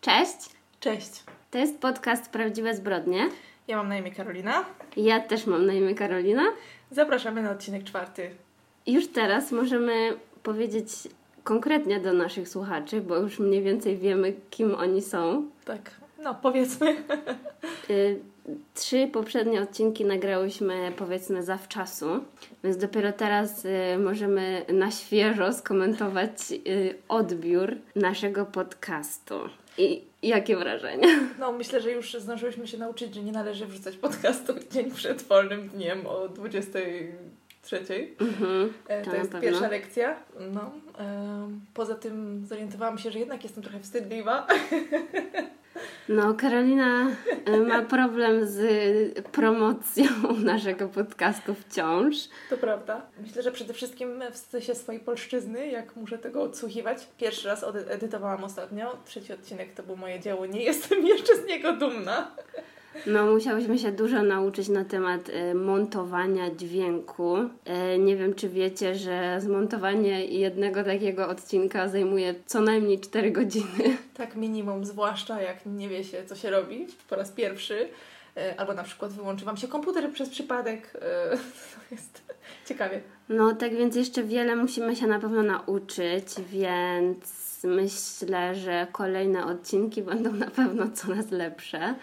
Cześć, Cześć. to jest podcast Prawdziwe Zbrodnie. Ja mam na imię Karolina. Ja też mam na imię Karolina. Zapraszamy na odcinek czwarty. Już teraz możemy powiedzieć konkretnie do naszych słuchaczy, bo już mniej więcej wiemy, kim oni są. Tak, no powiedzmy. Y, Trzy poprzednie odcinki nagrałyśmy powiedzmy zawczasu, więc dopiero teraz y, możemy na świeżo skomentować y, odbiór naszego podcastu. I jakie wrażenia? No myślę, że już zdążyłyśmy się nauczyć, że nie należy wrzucać podcastu dzień przed wolnym dniem o 23. Mhm, E, To To jest pierwsza lekcja. No. Poza tym zorientowałam się, że jednak jestem trochę wstydliwa. No, Karolina y, ma problem z promocją naszego podcastu wciąż. To prawda. Myślę, że przede wszystkim wstydzę się swojej polszczyzny, jak muszę tego odsłuchiwać. Pierwszy raz edytowałam ostatnio. Trzeci odcinek to było moje dzieło. Nie jestem jeszcze z niego dumna. No, musiałyśmy się dużo nauczyć na temat y, montowania dźwięku. Y, nie wiem, czy wiecie, że zmontowanie jednego takiego odcinka zajmuje co najmniej 4 godziny. Tak minimum, zwłaszcza jak nie wie się, co się robi po raz pierwszy. E, Albo na przykład wyłączy Wam się komputer przez przypadek. To jest ciekawie. No, tak więc jeszcze wiele musimy się na pewno nauczyć, więc myślę, że kolejne odcinki będą na pewno coraz lepsze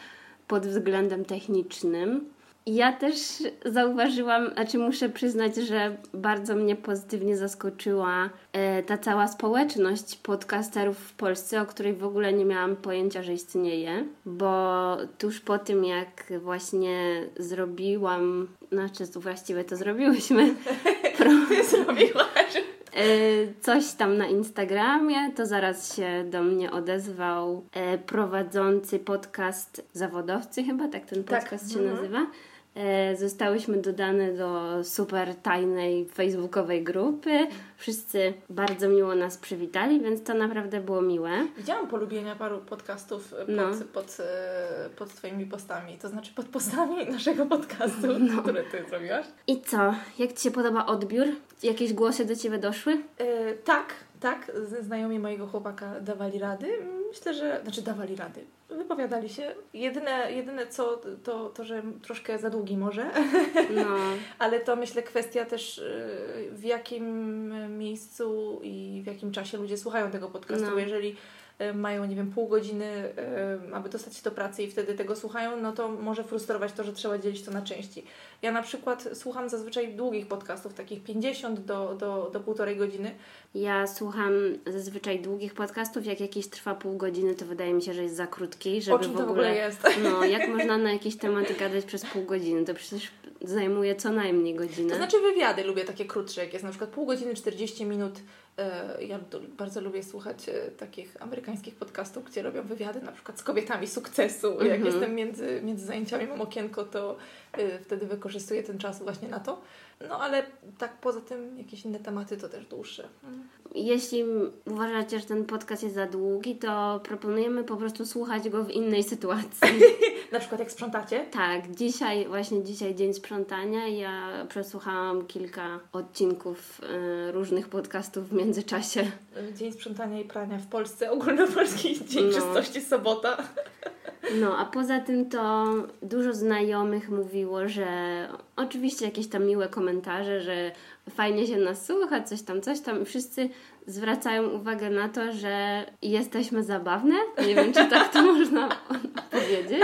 pod względem technicznym. Ja też zauważyłam, znaczy muszę przyznać, że bardzo mnie pozytywnie zaskoczyła e, ta cała społeczność podcasterów w Polsce, o której w ogóle nie miałam pojęcia, że istnieje, bo tuż po tym, jak właśnie zrobiłam, znaczy właściwie to zrobiłyśmy, pro, Ty zrobiłaś. E, coś tam na Instagramie, to zaraz się do mnie odezwał e, prowadzący podcast Zawodowcy, chyba tak ten Tak, podcast się mhm. nazywa. E, Zostałyśmy dodane do super tajnej facebookowej grupy. Wszyscy bardzo miło nas przywitali, więc to naprawdę było miłe. Widziałam polubienia paru podcastów pod, No. pod, e, pod Twoimi postami, to znaczy pod postami naszego podcastu, No. które Ty zrobiłaś. I co? Jak Ci się podoba odbiór? Jakieś głosy do Ciebie doszły? E, tak, tak, znajomi mojego chłopaka dawali rady. Myślę, że, znaczy dawali rady. Wypowiadali się. Jedyne, jedyne co, to, to, że troszkę za długi może, No, ale to myślę kwestia też y, w jakim miejscu i w jakim czasie ludzie słuchają tego podcastu. No. Jeżeli mają, nie wiem, pół godziny, y, aby dostać się do pracy i wtedy tego słuchają, no to może frustrować to, że trzeba dzielić to na części. Ja na przykład słucham zazwyczaj długich podcastów, takich 50 do, do, do półtorej godziny. Ja słucham zazwyczaj długich podcastów. Jak jakiś trwa pół godziny, to wydaje mi się, że jest za krótki, żeby o czym to w ogóle jest? No, jak można na jakieś tematy gadać przez pół godziny? To przecież zajmuje co najmniej godzinę. To znaczy wywiady lubię takie krótsze, jak jest na przykład pół godziny, 40 minut. E, Ja bardzo lubię słuchać e, takich amerykańskich podcastów, gdzie robią wywiady na przykład z kobietami sukcesu. Jak Mhm. jestem między, między zajęciami, mam okienko, to e, wtedy wykorzystuję ten czas właśnie na to. No ale tak poza tym jakieś inne tematy to też dłuższe. Mm. Jeśli uważacie, że ten podcast jest za długi, to proponujemy po prostu słuchać go w innej sytuacji. Na przykład jak sprzątacie. tak, dzisiaj, właśnie dzisiaj dzień sprzątania. Ja przesłuchałam kilka odcinków y, różnych podcastów w międzyczasie. Dzień sprzątania i prania w Polsce, ogólnopolski dzień No. czystości sobota. No, a poza tym to dużo znajomych mówiło, że oczywiście jakieś tam miłe komentarze, że fajnie się nas słucha, coś tam, coś tam i wszyscy zwracają uwagę na to, że jesteśmy zabawne. Nie wiem, czy tak to można powiedzieć.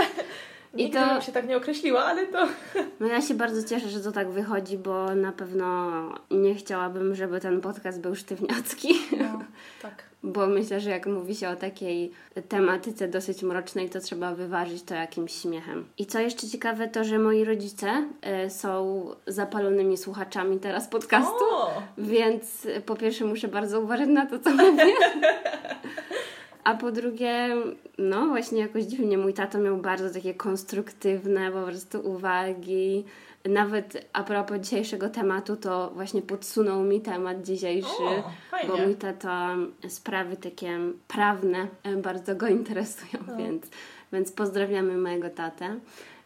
I Nigdy to- bym się tak nie określiła, ale to... No ja się bardzo cieszę, że to tak wychodzi, bo na pewno nie chciałabym, żeby ten podcast był sztywniacki. No, tak. Bo myślę, że jak mówi się o takiej tematyce dosyć mrocznej, to trzeba wyważyć to jakimś śmiechem. I co jeszcze ciekawe, to że moi rodzice e, są zapalonymi słuchaczami teraz podcastu, O! więc e, po pierwsze muszę bardzo uważać na to, co mówię. A po drugie, no właśnie jakoś dziwnie mój tato miał bardzo takie konstruktywne po prostu uwagi. Nawet a propos dzisiejszego tematu, to właśnie podsunął mi temat dzisiejszy, O, bo mój tata sprawy takie prawne e, bardzo go interesują, No. więc, więc pozdrawiamy mojego tatę.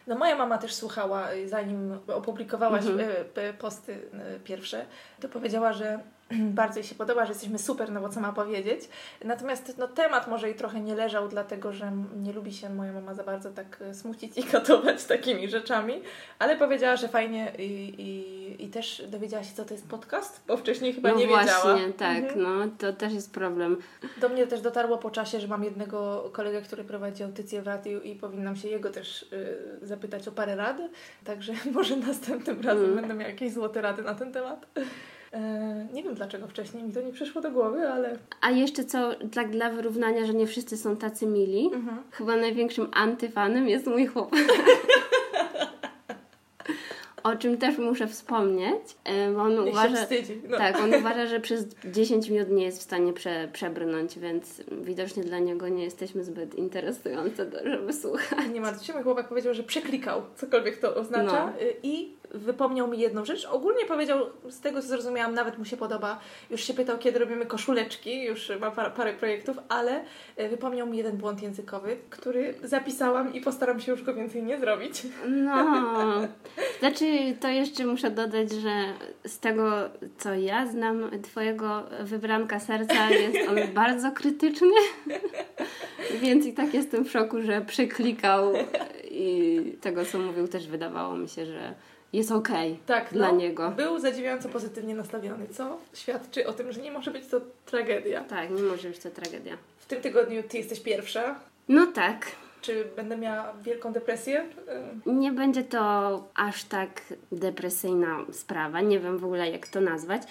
No moja mama też słuchała, zanim opublikowałaś Mhm. p- posty y, pierwsze, to powiedziała, że bardzo jej się podoba, że jesteśmy super, no bo co ma powiedzieć. Natomiast no, temat może jej trochę nie leżał, dlatego że nie lubi się moja mama za bardzo tak e, smucić i katować takimi rzeczami, ale powiedziała, że fajnie i, i, i też dowiedziała się, co to jest podcast, bo wcześniej chyba no nie właśnie, wiedziała. tak, Mhm. no to też jest problem. Do mnie też dotarło po czasie, że mam jednego kolegę, który prowadzi audycję w radiu i powinnam się jego też y, zapytać o parę rad. Także może następnym razem Mm. będę miała jakieś złote rady na ten temat. E, nie wiem dlaczego wcześniej mi to nie przyszło do głowy, ale. A jeszcze co, tak dla wyrównania, że nie wszyscy są tacy mili, Mhm. chyba największym antyfanem jest mój chłopak. o czym też muszę wspomnieć, e, bo on Niech uważa... wstydzi. No. Tak, on uważa, że przez 10 minut nie jest w stanie prze, przebrnąć, więc widocznie dla niego nie jesteśmy zbyt interesujące, żeby słuchać. Nie martw się, mój chłopak powiedział, że przeklikał, cokolwiek to oznacza No. y, i wypomniał mi jedną rzecz. Ogólnie powiedział, z tego co zrozumiałam, nawet mu się podoba, już się pytał, kiedy robimy koszuleczki, już ma par, parę projektów, ale y, wypomniał mi jeden błąd językowy, który zapisałam i postaram się już go więcej nie zrobić. No, znaczy to jeszcze muszę dodać, że z tego co ja znam twojego wybranka serca jest on bardzo krytyczny, więc i tak jestem w szoku, że przeklikał i tego co mówił też wydawało mi się, że jest okej Tak, dla no, niego. Był zadziwiająco pozytywnie nastawiony, co świadczy o tym, że nie może być to tragedia. Tak, nie może być to tragedia. W tym tygodniu ty jesteś pierwsza. No tak, Czy będę miała wielką depresję? Y, Nie będzie to aż tak depresyjna sprawa, nie wiem w ogóle jak to nazwać.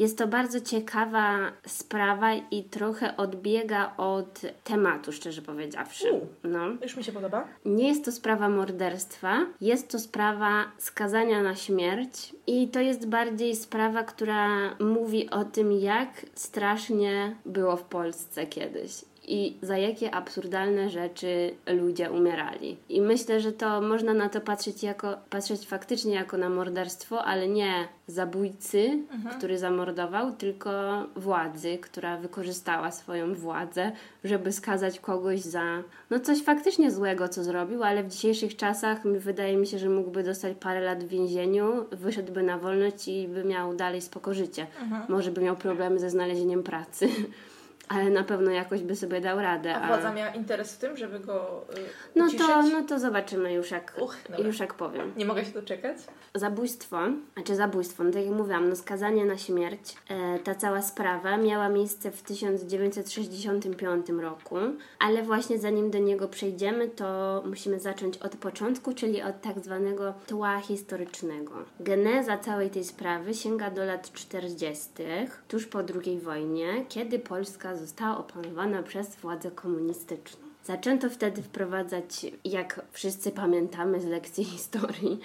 Jest to bardzo ciekawa sprawa i trochę odbiega od tematu, szczerze powiedziawszy. U. No. Już mi się podoba. Nie jest to sprawa morderstwa, jest to sprawa skazania na śmierć i to jest bardziej sprawa, która mówi o tym, jak strasznie było w Polsce kiedyś. I za jakie absurdalne rzeczy ludzie umierali. I myślę, że to można na to patrzeć, jako, patrzeć faktycznie jako na morderstwo, ale nie zabójcy, który zamordował, tylko władzy, która wykorzystała swoją władzę, żeby skazać kogoś za no coś faktycznie złego, co zrobił, ale w dzisiejszych czasach wydaje mi się, że mógłby dostać parę lat w więzieniu, wyszedłby na wolność i by miał dalej spoko życie. Może by miał problemy ze znalezieniem pracy. Ale na pewno jakoś by sobie dał radę. A władza miała interes w tym, żeby go y, no, uciszyć? to, no to zobaczymy już jak, Uch, już jak powiem. Nie mogę się doczekać. Zabójstwo, znaczy zabójstwo, no tak jak mówiłam, no skazanie na śmierć, e, ta cała sprawa miała miejsce w 1965 roku, ale właśnie zanim do niego przejdziemy, to musimy zacząć od początku, czyli od tak zwanego tła historycznego. Geneza całej tej sprawy sięga do lat 40., tuż po II wojnie, kiedy Polska została opanowana przez władzę komunistyczną. Zaczęto wtedy wprowadzać, jak wszyscy pamiętamy z lekcji historii,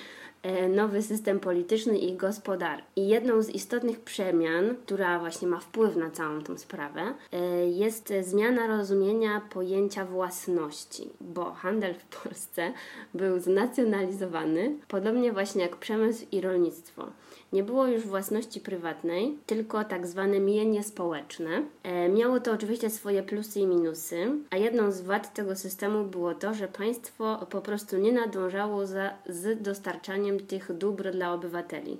nowy system polityczny i gospodarczy. I jedną z istotnych przemian, która właśnie ma wpływ na całą tą sprawę, e, jest zmiana rozumienia pojęcia własności, bo handel w Polsce był znacjonalizowany, podobnie właśnie jak przemysł i rolnictwo. Nie było już własności prywatnej, tylko tak zwane mienie społeczne. E, miało to oczywiście swoje plusy i minusy, a jedną z wad tego systemu było to, że państwo po prostu nie nadążało za, z dostarczaniem tych dóbr dla obywateli.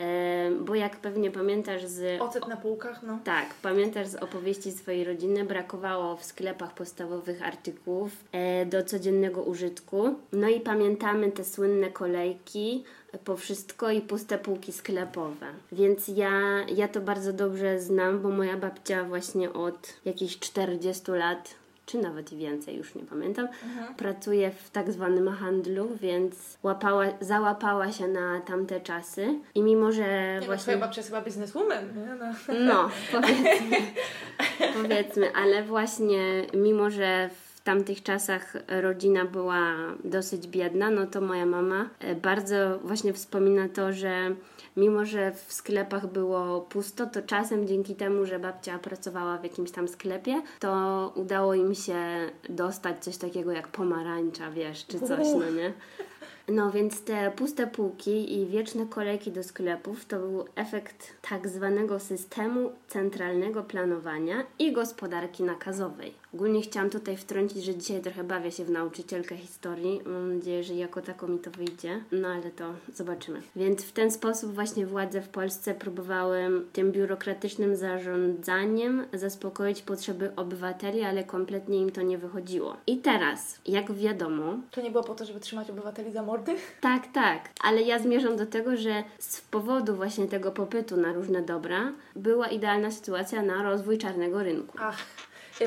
E, bo jak pewnie pamiętasz z Ocet na półkach, no. tak, pamiętasz z opowieści swojej rodziny, brakowało w sklepach podstawowych artykułów e, do codziennego użytku. No i pamiętamy te słynne kolejki po wszystko i puste półki sklepowe. Więc ja, ja to bardzo dobrze znam, bo moja babcia właśnie od jakichś 40 lat czy nawet i więcej, już nie pamiętam, pracuje w tak zwanym handlu, więc łapała, załapała się na tamte czasy i mimo, że Nie, no, właśnie... twoja babcia jest chyba bizneswoman, nie? No. No, powiedzmy, powiedzmy, ale właśnie mimo, że w tamtych czasach rodzina była dosyć biedna, no to moja mama e, bardzo właśnie wspomina to, że mimo, że w sklepach było pusto, to czasem dzięki temu, że babcia pracowała w jakimś tam sklepie, to udało im się dostać coś takiego jak pomarańcza, wiesz, czy coś, no nie? No więc te puste półki i wieczne kolejki do sklepów to był efekt tak zwanego systemu centralnego planowania i gospodarki nakazowej. Ogólnie chciałam tutaj wtrącić, że dzisiaj trochę bawię się w nauczycielkę historii. Mam nadzieję, że jako tako mi to wyjdzie, no ale to zobaczymy. Więc w ten sposób właśnie władze w Polsce próbowały tym biurokratycznym zarządzaniem zaspokoić potrzeby obywateli, ale kompletnie im to nie wychodziło. I teraz, jak wiadomo, To nie było po to, żeby trzymać obywateli za mordy? tak, tak, ale ja zmierzam do tego, że z powodu właśnie tego popytu na różne dobra była idealna sytuacja na rozwój czarnego rynku. Ach,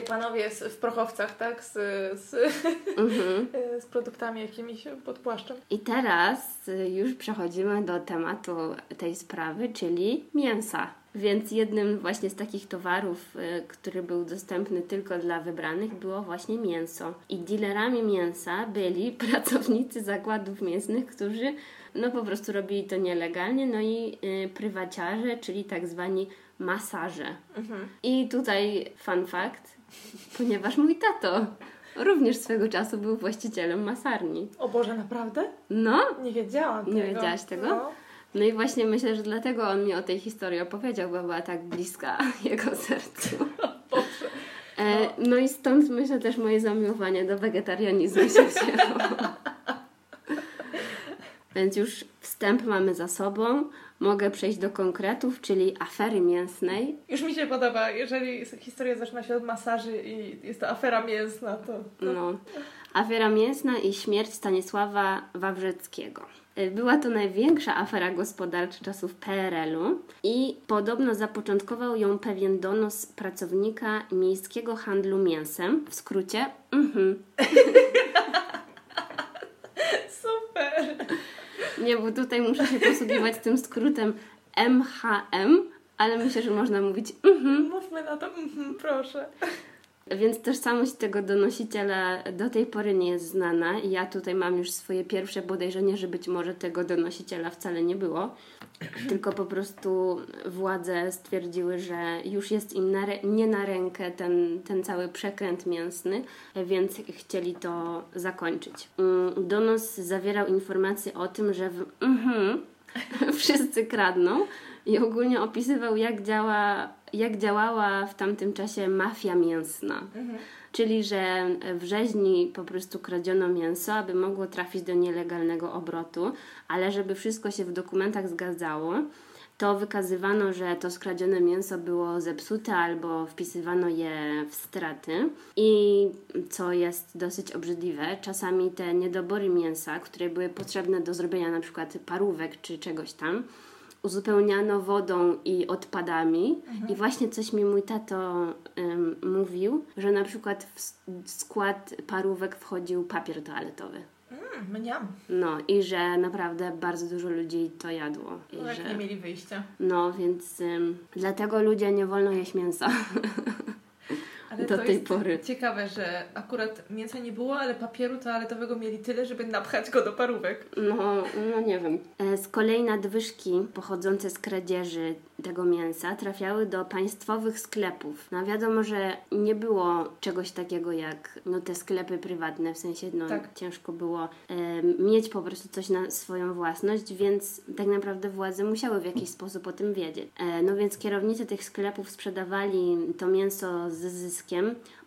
panowie z, w prochowcach, tak? Z, z, e, z produktami jakimiś pod płaszczem. I teraz y, już przechodzimy do tematu tej sprawy, czyli mięsa. Więc jednym właśnie z takich towarów, y, który był dostępny tylko dla wybranych, było właśnie mięso. I dealerami mięsa byli pracownicy zakładów mięsnych, którzy no po prostu robili to nielegalnie, no i y, prywaciarze, czyli tak zwani masaże. I tutaj fun fact, ponieważ mój tato również swego czasu był właścicielem masarni. O Boże, naprawdę? No, Nie wiedziałam tego. Nie wiedziałaś tego? No. no i właśnie myślę, że dlatego on mi o tej historii opowiedział, bo była tak bliska jego sercu. Boże. E, no i stąd myślę też moje zamiłowanie do wegetarianizmu się wzięło. Więc już wstęp mamy za sobą. Mogę przejść do konkretów, czyli afery mięsnej. Już mi się podoba, jeżeli historia zaczyna się od masaży i jest to afera mięsna, to... No, afera mięsna i śmierć Stanisława Wawrzeckiego. Y, Była to największa afera gospodarcza czasów PRL-u i podobno zapoczątkował ją pewien donos pracownika miejskiego handlu mięsem, w skrócie mhm. Super! Nie, bo tutaj muszę się posługiwać tym skrótem MHM, ale myślę, że można mówić mhm. Mówmy na to, mhm, proszę. Więc tożsamość tego donosiciela do tej pory nie jest znana. Ja tutaj mam już swoje pierwsze podejrzenie, że być może tego donosiciela wcale nie było. Tylko po prostu władze stwierdziły, że już jest im na, nie na rękę ten, ten cały przekręt mięsny, więc chcieli to zakończyć. Mm, Donos zawierał informacje o tym, że w, mhm, wszyscy kradną i ogólnie opisywał, jak, działa, jak działała w tamtym czasie mafia mięsna. Czyli, że w rzeźni po prostu kradziono mięso, aby mogło trafić do nielegalnego obrotu, ale żeby wszystko się w dokumentach zgadzało, to wykazywano, że to skradzione mięso było zepsute albo wpisywano je w straty. I co jest dosyć obrzydliwe, czasami te niedobory mięsa, które były potrzebne do zrobienia na przykład parówek czy czegoś tam, uzupełniano wodą i odpadami. I właśnie coś mi mój tato mówił, że na przykład w skład parówek wchodził papier toaletowy. Mm, mniam. No i że naprawdę bardzo dużo ludzi to jadło. I No że... nie mieli wyjścia. No, więc dlatego ludzie nie wolno jeść mięsa. Ale Do to tej jest pory. ciekawe, że akurat mięsa nie było, ale papieru toaletowego mieli tyle, żeby napchać go do parówek. No, no nie wiem. E, Z kolei nadwyżki pochodzące z kradzieży tego mięsa trafiały do państwowych sklepów. No wiadomo, że nie było czegoś takiego jak no, te sklepy prywatne, w sensie no, Tak. ciężko było e, mieć po prostu coś na swoją własność, więc tak naprawdę władze musiały w jakiś sposób o tym wiedzieć. E, no więc kierownicy tych sklepów sprzedawali to mięso z zyskiem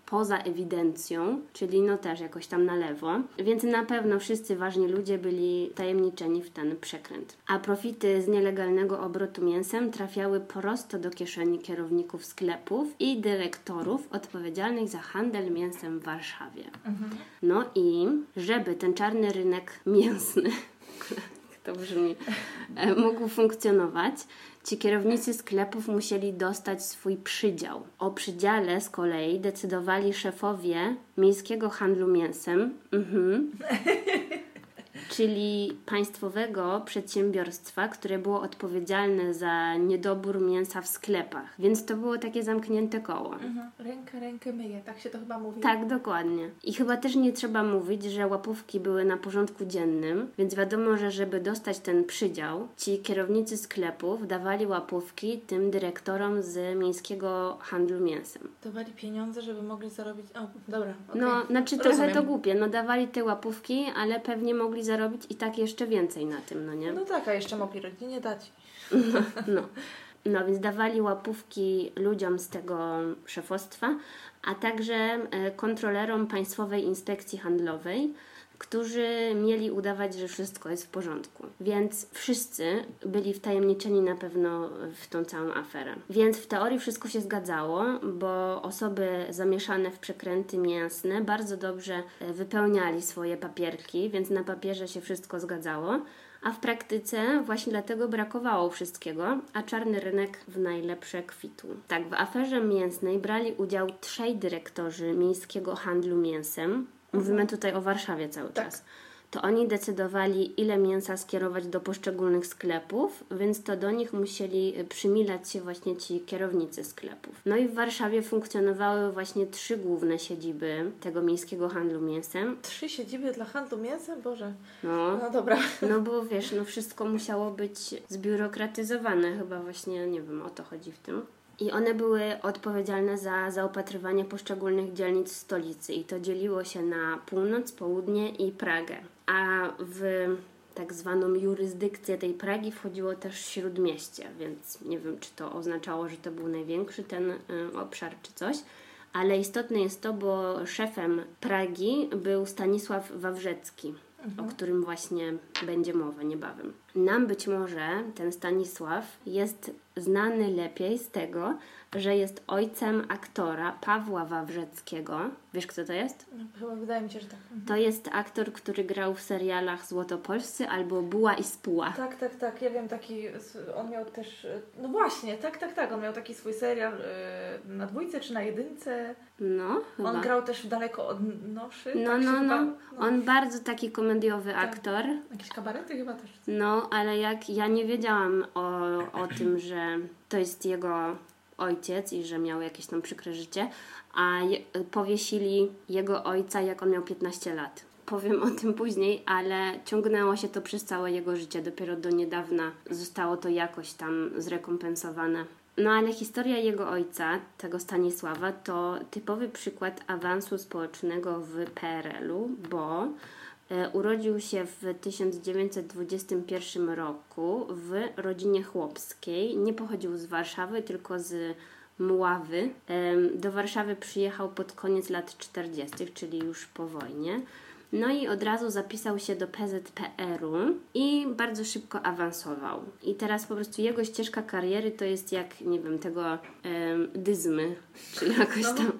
poza ewidencją, czyli no też jakoś tam na lewo, więc na pewno wszyscy ważni ludzie byli tajemniczeni w ten przekręt. A profity z nielegalnego obrotu mięsem trafiały prosto do kieszeni kierowników sklepów i dyrektorów odpowiedzialnych za handel mięsem w Warszawie. No i żeby ten czarny rynek mięsny to brzmi, e, mógł funkcjonować, ci kierownicy sklepów musieli dostać swój przydział. O przydziale z kolei decydowali szefowie miejskiego handlu mięsem, mhm, czyli państwowego przedsiębiorstwa, które było odpowiedzialne za niedobór mięsa w sklepach. Więc to było takie zamknięte koło. Mhm. Rękę, rękę myje, tak się to chyba mówi. Tak, dokładnie. I chyba też nie trzeba mówić, że łapówki były na porządku dziennym, więc wiadomo, że żeby dostać ten przydział, ci kierownicy sklepów dawali łapówki tym dyrektorom z miejskiego handlu mięsem. Dawali pieniądze, żeby mogli zarobić... O, dobra, okej. No, znaczy trochę Rozumiem. to głupie, no dawali te łapówki, ale pewnie mogli zarobić i tak jeszcze więcej na tym, no nie? No tak, a jeszcze mogli rodzinie dać. No. No więc dawali łapówki ludziom z tego szefostwa, a także e, kontrolerom Państwowej Inspekcji Handlowej, którzy mieli udawać, że wszystko jest w porządku. Więc wszyscy byli wtajemniczeni na pewno w tą całą aferę. Więc w teorii wszystko się zgadzało, bo osoby zamieszane w przekręty mięsne bardzo dobrze e, wypełniali swoje papierki, więc na papierze się wszystko zgadzało. A w praktyce właśnie dlatego brakowało wszystkiego, a czarny rynek w najlepsze kwitł. Tak, w aferze mięsnej brali udział trzej dyrektorzy miejskiego handlu mięsem, Mówimy tutaj o Warszawie cały Tak. czas. To oni decydowali, ile mięsa skierować do poszczególnych sklepów, więc to do nich musieli y, przymilać się właśnie ci kierownicy sklepów. No i w Warszawie funkcjonowały właśnie trzy główne siedziby tego miejskiego handlu mięsem. Trzy siedziby dla handlu mięsem? Boże. No, No dobra. no bo wiesz, no wszystko musiało być zbiurokratyzowane, chyba właśnie, nie wiem, o to chodzi w tym. I one były odpowiedzialne za zaopatrywanie poszczególnych dzielnic stolicy i to dzieliło się na północ, południe i Pragę. A w tak zwaną jurysdykcję tej Pragi wchodziło też śródmieście, więc nie wiem, czy to oznaczało, że to był największy ten y, obszar, czy coś. Ale istotne jest to, bo szefem Pragi był Stanisław Wawrzecki, o którym właśnie będzie mowa niebawem. Nam być może ten Stanisław jest znany lepiej z tego, że jest ojcem aktora Pawła Wawrzeckiego. Wiesz, kto to jest? No, chyba wydaje mi się, że tak. To jest aktor, który grał w serialach Złotopolscy albo Buła i Spuła. Tak, tak, tak. Ja wiem taki. On miał też. No właśnie, tak, tak, tak. On miał taki swój serial y, na dwójce czy na jedynce. No, chyba. On grał też w daleko od noszy. No, tak się no, chyba- no. On bardzo taki komediowy aktor. Jakieś kabarety chyba też. No, ale jak ja nie wiedziałam o, o tym, że to jest jego ojciec i że miał jakieś tam przykre życie, a je, powiesili jego ojca, jak on miał 15 lat. Powiem o tym później, ale ciągnęło się to przez całe jego życie. Dopiero do niedawna zostało to jakoś tam zrekompensowane. No ale historia jego ojca, tego Stanisława, to typowy przykład awansu społecznego w PRL-u, bo Urodził się w 1921 roku w rodzinie chłopskiej. Nie pochodził z Warszawy, tylko z Mławy. Do Warszawy przyjechał pod koniec lat 40., czyli już po wojnie. No i od razu zapisał się do PZPR-u i bardzo szybko awansował. I teraz po prostu jego ścieżka kariery to jest jak, nie wiem, tego em, dyzmy, czy jakoś tam.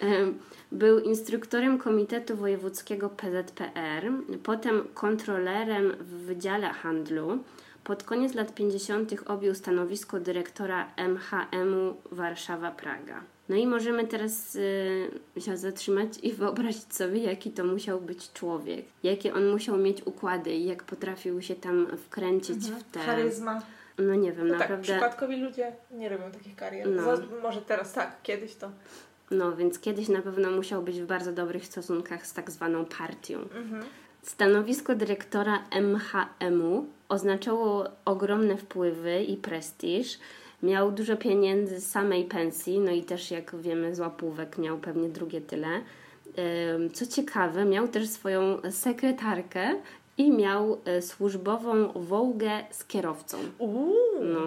Em, był instruktorem Komitetu Wojewódzkiego PZPR, potem kontrolerem w Wydziale Handlu. Pod koniec lat 50. objął stanowisko dyrektora MHM-u Warszawa-Praga. No i możemy teraz y, się zatrzymać i wyobrazić sobie, jaki to musiał być człowiek. Jakie on musiał mieć układy i jak potrafił się tam wkręcić w te... Charyzma. No nie wiem, No tak, naprawdę... przypadkowi ludzie nie robią takich karier. No. Może teraz tak, kiedyś to. No, więc kiedyś na pewno musiał być w bardzo dobrych stosunkach z tak zwaną partią. Mhm. Stanowisko dyrektora MHM-u oznaczało ogromne wpływy i prestiż. Miał dużo pieniędzy z samej pensji, no i też jak wiemy z łapówek miał pewnie drugie tyle. Co ciekawe, miał też swoją sekretarkę i miał e, służbową Wołgę z kierowcą. Uuu, No,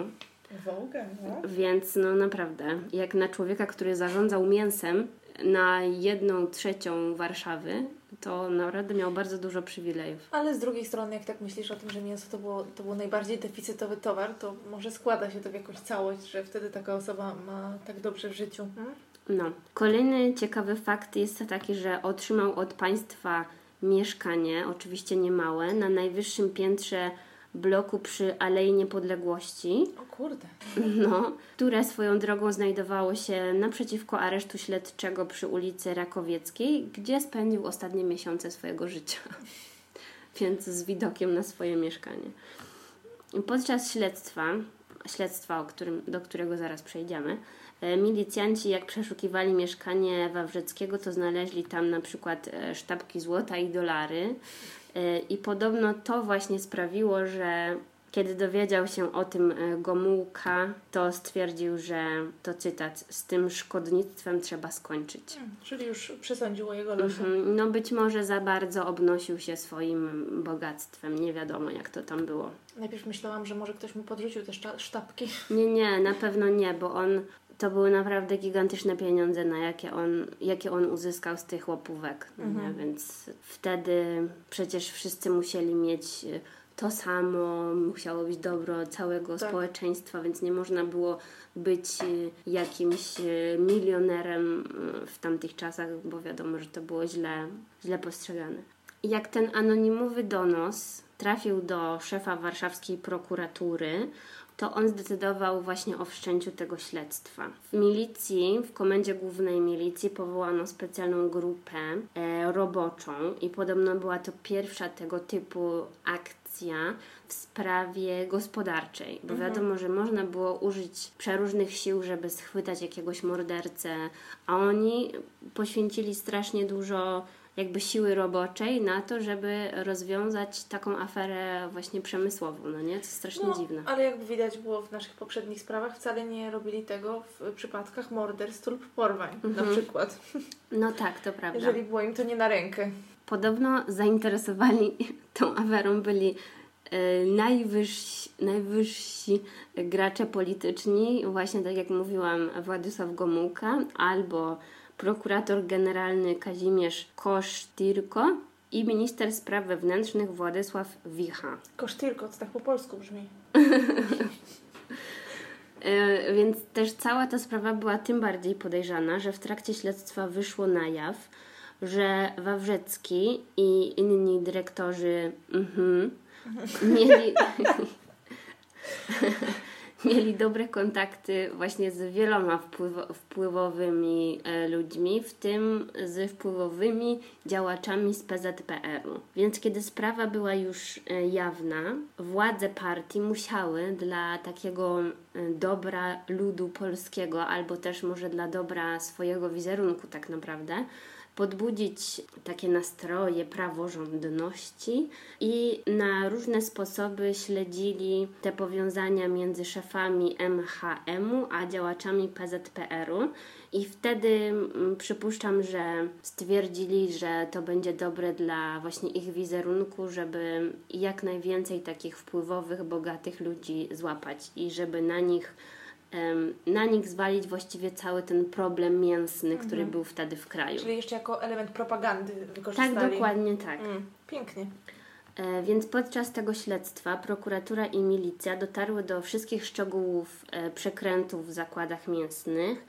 Wołgę, no. więc no naprawdę, jak na człowieka, który zarządzał mięsem na jedną trzecią Warszawy, to naprawdę miał bardzo dużo przywilejów. Ale z drugiej strony, jak tak myślisz o tym, że mięso to było, to był najbardziej deficytowy towar, to może składa się to w jakąś całość, że wtedy taka osoba ma tak dobrze w życiu. Hmm? No. Kolejny ciekawy fakt jest taki, że otrzymał od państwa mieszkanie, oczywiście niemałe, na najwyższym piętrze bloku przy Alei Niepodległości, O kurde. no, które swoją drogą znajdowało się naprzeciwko aresztu śledczego przy ulicy Rakowieckiej, gdzie spędził ostatnie miesiące swojego życia. Więc z widokiem na swoje mieszkanie. Podczas śledztwa, śledztwa, którym, do którego zaraz przejdziemy, e, milicjanci jak przeszukiwali mieszkanie Wawrzeckiego, to znaleźli tam na przykład e, sztabki złota i dolary. E, I podobno to właśnie sprawiło, że kiedy dowiedział się o tym e, Gomułka, to stwierdził, że to cytat, z tym szkodnictwem trzeba skończyć. Hmm, czyli już przesądziło jego losy. Mhm. No być może za bardzo obnosił się swoim bogactwem, nie wiadomo jak to tam było. Najpierw myślałam, że może ktoś mu podrzucił te szta- sztabki. Nie, nie, na pewno nie, bo on to były naprawdę gigantyczne pieniądze, na jakie on, jakie on uzyskał z tych łapówek. no Mhm. Więc wtedy przecież wszyscy musieli mieć y, to samo, musiało być dobro całego Tak. społeczeństwa, więc nie można było być y, jakimś y, milionerem w tamtych czasach, bo wiadomo, że to było źle, źle postrzegane. Jak ten anonimowy donos trafił do szefa warszawskiej prokuratury, to on zdecydował właśnie o wszczęciu tego śledztwa. W milicji, w komendzie głównej milicji powołano specjalną grupę e, roboczą i podobno była to pierwsza tego typu akcja w sprawie gospodarczej, bo wiadomo, że można było użyć przeróżnych sił, żeby schwytać jakiegoś mordercę, a oni poświęcili strasznie dużo jakby siły roboczej na to, żeby rozwiązać taką aferę właśnie przemysłową, no nie? To jest strasznie No, dziwne. ale jak widać było w naszych poprzednich sprawach, wcale nie robili tego w przypadkach morderstw lub porwań na przykład. No tak, to prawda. Jeżeli było im to nie na rękę. Podobno zainteresowani tą aferą byli e, najwyżsi, najwyżsi gracze polityczni, właśnie tak jak mówiłam, Władysław Gomułka albo prokurator generalny Kazimierz Kosztyrko i minister spraw wewnętrznych Władysław Wicha. Kosztyrko, to tak po polsku brzmi. E, Więc też cała ta sprawa była tym bardziej podejrzana, że w trakcie śledztwa wyszło na jaw, że Wawrzecki i inni dyrektorzy mhm, mieli, mieli dobre kontakty właśnie z wieloma wpływo, wpływowymi e, ludźmi, w tym z wpływowymi działaczami z PZPR-u. Więc kiedy sprawa była już e, jawna, władze partii musiały dla takiego e, dobra ludu polskiego, albo też może dla dobra swojego wizerunku tak naprawdę, podbudzić takie nastroje praworządności i na różne sposoby śledzili te powiązania między szefami MHM-u a działaczami PZPR-u. I wtedy mm, przypuszczam, że stwierdzili, że to będzie dobre dla właśnie ich wizerunku, żeby jak najwięcej takich wpływowych, bogatych ludzi złapać i żeby na nich na nich zwalić właściwie cały ten problem mięsny, który był wtedy w kraju. Czyli jeszcze jako element propagandy wykorzystali. Tak, dokładnie tak. Mm, pięknie. E, Więc podczas tego śledztwa prokuratura i milicja dotarły do wszystkich szczegółów e, przekrętów w zakładach mięsnych.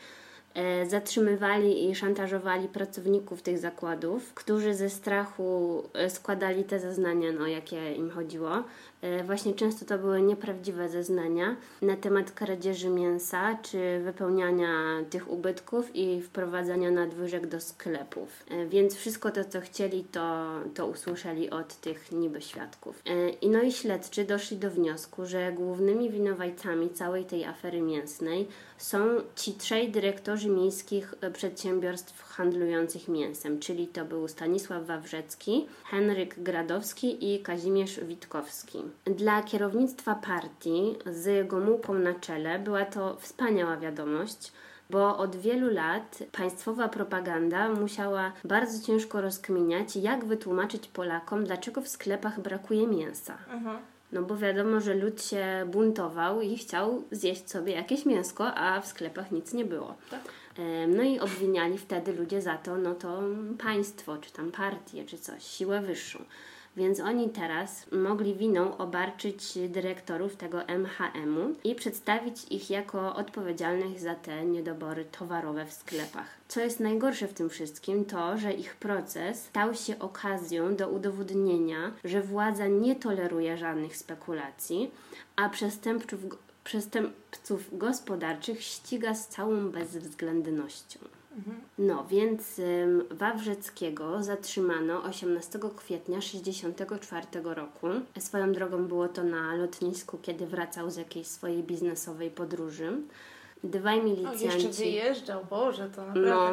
E, Zatrzymywali i szantażowali pracowników tych zakładów, którzy ze strachu składali te zeznania, no, jakie im chodziło. E, Właśnie często to były nieprawdziwe zeznania na temat kradzieży mięsa czy wypełniania tych ubytków i wprowadzania nadwyżek do sklepów. E, Więc wszystko to, co chcieli, to, to usłyszeli od tych niby świadków. E, I no i śledczy doszli do wniosku, że głównymi winowajcami całej tej afery mięsnej są ci trzej dyrektorzy miejskich przedsiębiorstw handlujących mięsem, czyli to był Stanisław Wawrzecki, Henryk Gradowski i Kazimierz Witkowski. Dla kierownictwa partii z Gomułką na czele była to wspaniała wiadomość, bo od wielu lat państwowa propaganda musiała bardzo ciężko rozkminiać, jak wytłumaczyć Polakom, dlaczego w sklepach brakuje mięsa. Mhm. No bo wiadomo, że lud się buntował i chciał zjeść sobie jakieś mięsko, a w sklepach nic nie było. Tak. No i obwiniali wtedy ludzie za to, no to państwo, czy tam partię, czy coś, siłę wyższą. Więc oni teraz mogli winą obarczyć dyrektorów tego MHM-u i przedstawić ich jako odpowiedzialnych za te niedobory towarowe w sklepach. Co jest najgorsze w tym wszystkim, to, że ich proces stał się okazją do udowodnienia, że władza nie toleruje żadnych spekulacji, a przestępców, przestępców gospodarczych ściga z całą bezwzględnością. No, więc ym, Wawrzeckiego zatrzymano 18 kwietnia 1964 roku. Swoją drogą było to na lotnisku, kiedy wracał z jakiejś swojej biznesowej podróży. Dwaj O, jeszcze milicjanci. wyjeżdżał, Boże, to naprawdę. No,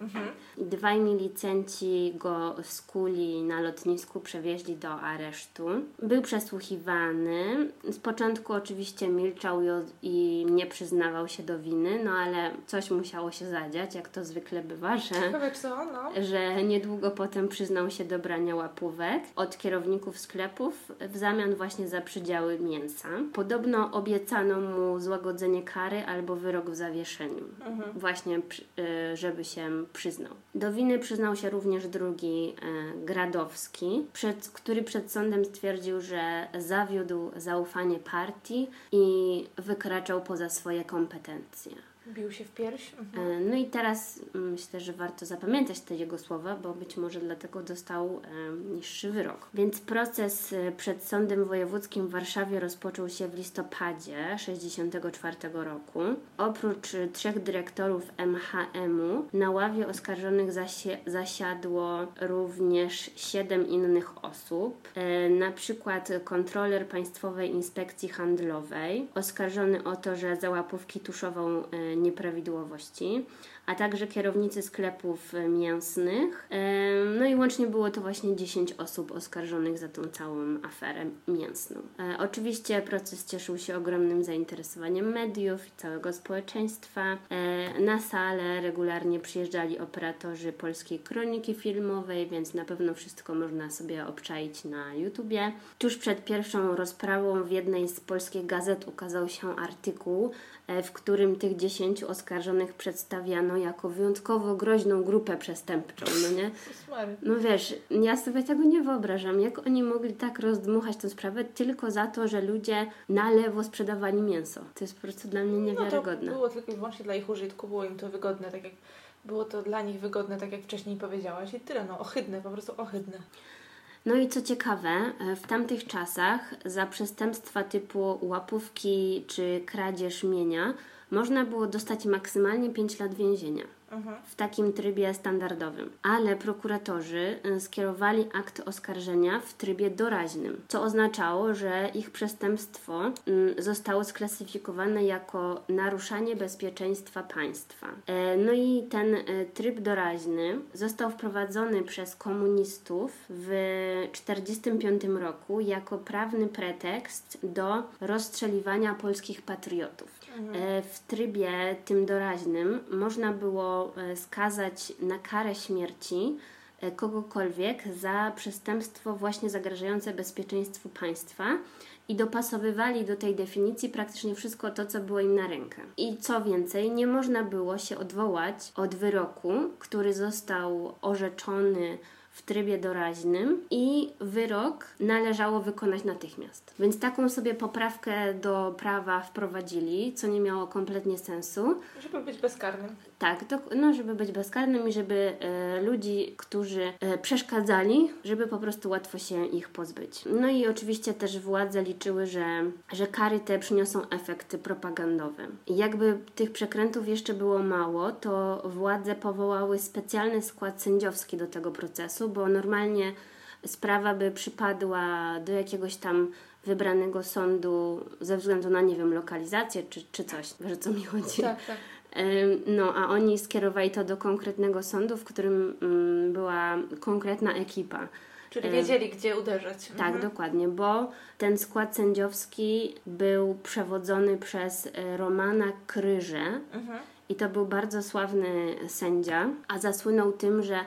Mhm. Dwaj milicjanci go skuli na lotnisku, przewieźli do aresztu. Był przesłuchiwany. Z początku oczywiście milczał i- nie przyznawał się do winy, no ale coś musiało się zadziać, jak to zwykle bywa, że co, no. że niedługo potem przyznał się do brania łapówek od kierowników sklepów w zamian właśnie za przydziały mięsa. Podobno obiecano mu złagodzenie kary albo wyrok w zawieszeniu. Mhm. Właśnie, y, żeby się przyznał. Do winy przyznał się również drugi y, Gradowski, przed, który przed sądem stwierdził, że zawiódł zaufanie partii i wykraczał poza swoje kompetencje. Bił się w pierś. Mhm. E, No i teraz mm, myślę, że warto zapamiętać te jego słowa, bo być może dlatego dostał niższy wyrok. Więc proces e, przed Sądem Wojewódzkim w Warszawie rozpoczął się w listopadzie 1964 roku. Oprócz trzech dyrektorów MHM-u na ławie oskarżonych zasie- zasiadło również siedem innych osób, e, na przykład kontroler Państwowej Inspekcji Handlowej, oskarżony o to, że za łapówki tuszował nieprawidłowości, a także kierownicy sklepów e, mięsnych. E, No i łącznie było to właśnie 10 osób oskarżonych za tą całą aferę mięsną. E, Oczywiście proces cieszył się ogromnym zainteresowaniem mediów i całego społeczeństwa. Na salę regularnie przyjeżdżali operatorzy polskiej kroniki filmowej, więc na pewno wszystko można sobie obczaić na YouTubie. Tuż przed pierwszą rozprawą w jednej z polskich gazet ukazał się artykuł, w którym tych 10 oskarżonych przedstawiano jako wyjątkowo groźną grupę przestępczą, no nie? No wiesz, ja sobie tego nie wyobrażam. Jak oni mogli tak rozdmuchać tę sprawę tylko za to, że ludzie na lewo sprzedawali mięso? To jest po prostu dla mnie No niewiarygodne. było tylko i wyłącznie dla ich użytku, było im to wygodne, tak jak było to dla nich wygodne, tak jak wcześniej powiedziałaś. I tyle, no ohydne, po prostu ohydne. No i co ciekawe, w tamtych czasach za przestępstwa typu łapówki czy kradzież mienia można było dostać maksymalnie 5 lat więzienia. Mhm. w takim trybie standardowym. Ale prokuratorzy y, skierowali akt oskarżenia w trybie doraźnym, co oznaczało, że ich przestępstwo y, zostało sklasyfikowane jako naruszanie bezpieczeństwa państwa. E, No i ten y, tryb doraźny został wprowadzony przez komunistów w 1945 roku jako prawny pretekst do rozstrzeliwania polskich patriotów. E, W trybie tym doraźnym można było e, skazać na karę śmierci e, kogokolwiek za przestępstwo właśnie zagrażające bezpieczeństwu państwa i dopasowywali do tej definicji praktycznie wszystko to, co było im na rękę. I co więcej, nie można było się odwołać od wyroku, który został orzeczony w trybie doraźnym i wyrok należało wykonać natychmiast. Więc taką sobie poprawkę do prawa wprowadzili, co nie miało kompletnie sensu. Żeby być bezkarnym. Tak, to, no, żeby być bezkarnym i żeby e, ludzi, którzy e, przeszkadzali, żeby po prostu łatwo się ich pozbyć. No i oczywiście też władze liczyły, że, że kary te przyniosą efekty propagandowe. Jakby tych przekrętów jeszcze było mało, to władze powołały specjalny skład sędziowski do tego procesu, bo normalnie sprawa by przypadła do jakiegoś tam wybranego sądu ze względu na, nie wiem, lokalizację czy, czy coś, wiesz co mi chodzi. Tak, tak. No, a oni skierowali to do konkretnego sądu, w którym mm, była konkretna ekipa. Czyli wiedzieli, gdzie uderzać. Tak, dokładnie, bo ten skład sędziowski był przewodzony przez e, Romana Kryże Mhm. i to był bardzo sławny sędzia, a zasłynął tym, że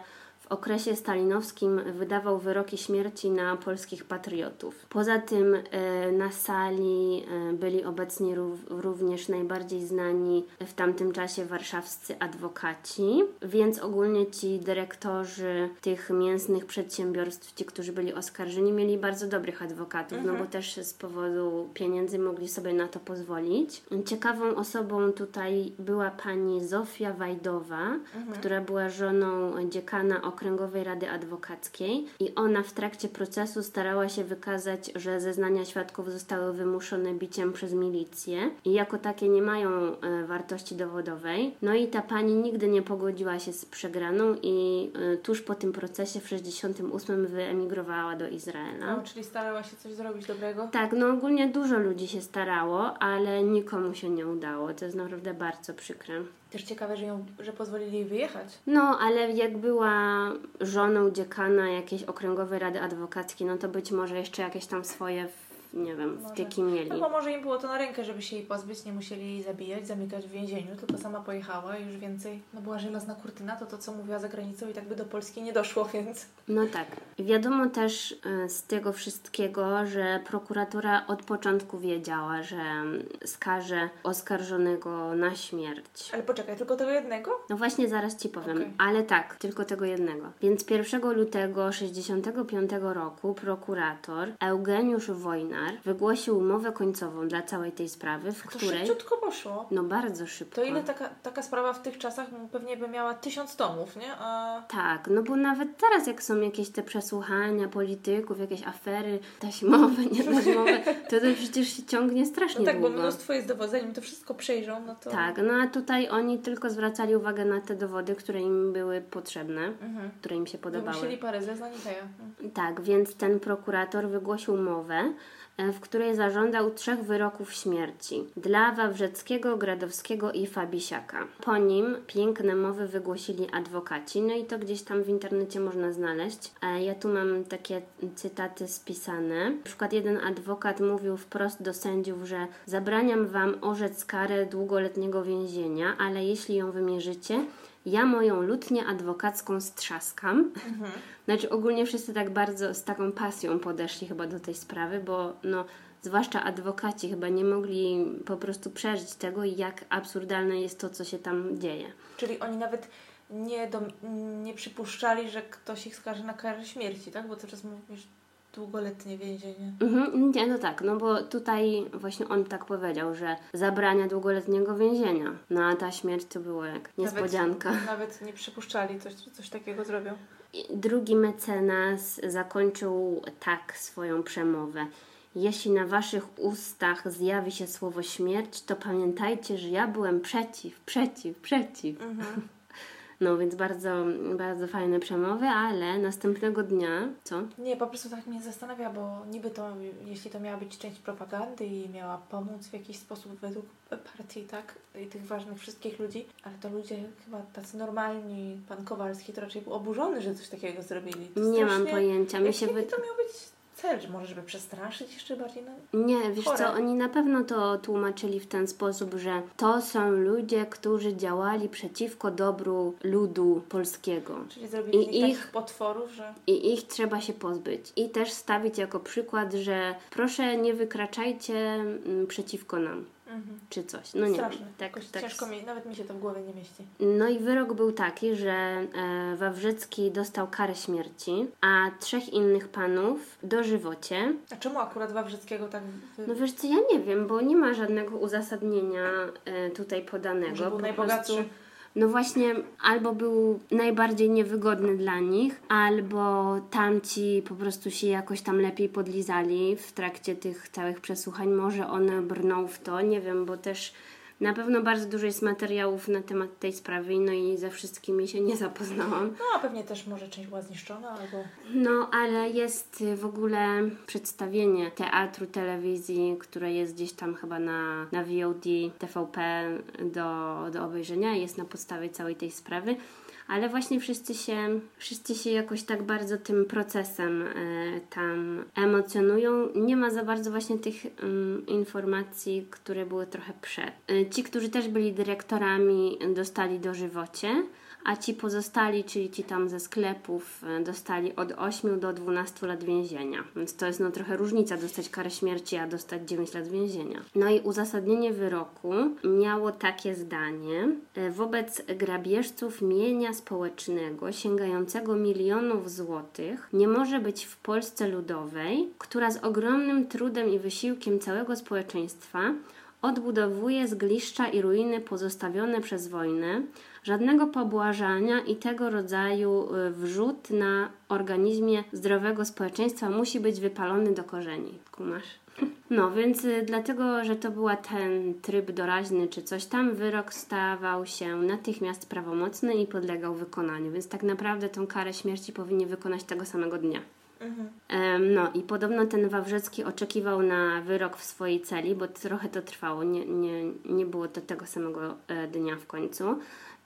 w okresie stalinowskim wydawał wyroki śmierci na polskich patriotów. Poza tym e, na sali e, byli obecni rów, również najbardziej znani w tamtym czasie warszawscy adwokaci, więc ogólnie ci dyrektorzy tych mięsnych przedsiębiorstw, ci, którzy byli oskarżeni, mieli bardzo dobrych adwokatów, no bo też z powodu pieniędzy mogli sobie na to pozwolić. Ciekawą osobą tutaj była pani Zofia Wajdowa, która była żoną dziekana Okręgowej Rady Adwokackiej i ona w trakcie procesu starała się wykazać, że zeznania świadków zostały wymuszone biciem przez milicję i jako takie nie mają e, wartości dowodowej. No i ta pani nigdy nie pogodziła się z przegraną i e, tuż po tym procesie w 68 wyemigrowała do Izraela. No, czyli starała się coś zrobić dobrego. Tak, no ogólnie dużo ludzi się starało, ale nikomu się nie udało. To jest naprawdę bardzo przykre. Też ciekawe, że, ją, że pozwolili jej wyjechać. No, ale jak była żoną dziekana jakiejś okręgowej rady adwokackiej, no to być może jeszcze jakieś tam swoje, nie wiem, Może. wtyki mieli. No bo może im było to na rękę, żeby się jej pozbyć, nie musieli jej zabijać, zamykać w więzieniu, tylko sama pojechała i już więcej, no była żelazna kurtyna, to to co mówiła za granicą i tak by do Polski nie doszło, więc... No tak. Wiadomo też e, z tego wszystkiego, że prokuratura od początku wiedziała, że skaże oskarżonego na śmierć. Ale poczekaj, tylko tego jednego? No właśnie zaraz Ci powiem, Okej. ale tak, tylko tego jednego. Więc 1 lutego 65 roku prokurator Eugeniusz Wojnar wygłosił umowę końcową dla całej tej sprawy, w To której... szybciutko poszło. No bardzo szybko. To ile taka, taka sprawa w tych czasach pewnie by miała tysiąc tomów, nie? A... Tak, no bo nawet teraz jak są jakieś te przesłuchania polityków, jakieś afery taśmowe, nietaśmowe, to to przecież się ciągnie strasznie No tak, bo długo. mnóstwo jest dowodów, zanim to wszystko przejrzą, no to... Tak, no a tutaj oni tylko zwracali uwagę na te dowody, które im były potrzebne, Mhm. które im się podobały. Wymusili parę zeznań i. Tak, więc ten prokurator wygłosił mowę, w której zażądał trzech wyroków śmierci dla Wawrzeckiego, Gradowskiego i Fabisiaka. Po nim piękne mowy wygłosili adwokaci, no i to gdzieś tam w internecie można znaleźć. E, Ja tu mam takie cytaty spisane. Na przykład jeden adwokat mówił wprost do sędziów, że zabraniam wam orzec karę długoletniego więzienia, ale jeśli ją wymierzycie, ja moją lutnię adwokacką strzaskam. Znaczy ogólnie wszyscy tak bardzo z taką pasją podeszli chyba do tej sprawy, bo no zwłaszcza adwokaci chyba nie mogli po prostu przeżyć tego, jak absurdalne jest to, co się tam dzieje. Czyli oni nawet nie, dom, nie przypuszczali, że ktoś ich skaże na karę śmierci, tak? Bo cały czas mówisz długoletnie więzienie. Mhm, nie, no tak, no bo tutaj właśnie on tak powiedział, że zabrania długoletniego więzienia. No a ta śmierć to było jak niespodzianka. Nawet, nawet nie przypuszczali, coś, coś takiego zrobią. Drugi mecenas zakończył tak swoją przemowę. Jeśli na waszych ustach zjawi się słowo śmierć, to pamiętajcie, że ja byłem przeciw, przeciw, przeciw. No więc bardzo, bardzo fajne przemowy, ale następnego dnia, co? Nie, po prostu tak mnie zastanawia, bo niby to, jeśli to miała być część propagandy i miała pomóc w jakiś sposób według partii, tak? I tych ważnych wszystkich ludzi, ale to ludzie chyba tacy normalni, pan Kowalski to raczej był oburzony, że coś takiego zrobili. To Nie mam pojęcia. Mi się wy... to miał być cel? Że może żeby przestraszyć jeszcze bardziej? No, Nie, wiesz Chore. co, oni na pewno to tłumaczyli w ten sposób, że to są ludzie, którzy działali przeciwko dobru ludu polskiego. czyli zrobili I ich- takich potworów, że... I ich trzeba się pozbyć. I też stawić jako przykład, że proszę nie wykraczajcie mm, przeciwko nam, Mhm. czy coś. No nie Straszne. wiem. Tak, tak. Ciężko mi, nawet mi się to w głowie nie mieści. No i wyrok był taki, że e, Wawrzycki dostał karę śmierci, a trzech innych panów dożywocie. A czemu akurat Wawrzyckiego tak... Wy... No wiesz co, ja nie wiem, bo nie ma żadnego uzasadnienia e, tutaj podanego. Może był Po najbogatszy? prostu- No właśnie, albo był najbardziej niewygodny dla nich, albo tamci po prostu się jakoś tam lepiej podlizali w trakcie tych całych przesłuchań. Może on brnął w to, nie wiem, bo też na pewno bardzo dużo jest materiałów na temat tej sprawy, no i ze wszystkimi się nie zapoznałam. No, a pewnie też może część była zniszczona, albo... No, ale jest w ogóle przedstawienie teatru, telewizji, które jest gdzieś tam chyba na, na VOD, TVP do, do obejrzenia, jest na podstawie całej tej sprawy. Ale właśnie wszyscy się, wszyscy się jakoś tak bardzo tym procesem e, tam emocjonują. Nie ma za bardzo właśnie tych mm, informacji, które były trochę przed. E, ci, którzy też byli dyrektorami, dostali dożywocie, a ci pozostali, czyli ci tam ze sklepów, e, dostali od 8 do 12 lat więzienia. Więc to jest no trochę różnica dostać karę śmierci, a dostać 9 lat więzienia. No i uzasadnienie wyroku miało takie zdanie. e, Wobec grabieżców mienia społecznego sięgającego milionów złotych nie może być w Polsce Ludowej, która z ogromnym trudem i wysiłkiem całego społeczeństwa odbudowuje zgliszcza i ruiny pozostawione przez wojnę, żadnego pobłażania i tego rodzaju y, wrzut na organizmie zdrowego społeczeństwa musi być wypalony do korzeni. Kumasz? No, więc y, dlatego, że to była ten tryb doraźny czy coś tam, wyrok stawał się natychmiast prawomocny i podlegał wykonaniu, więc tak naprawdę tą karę śmierci powinni wykonać tego samego dnia. No i podobno ten Wawrzecki oczekiwał na wyrok w swojej celi, bo trochę to trwało, nie, nie, nie było to tego samego e, dnia w końcu.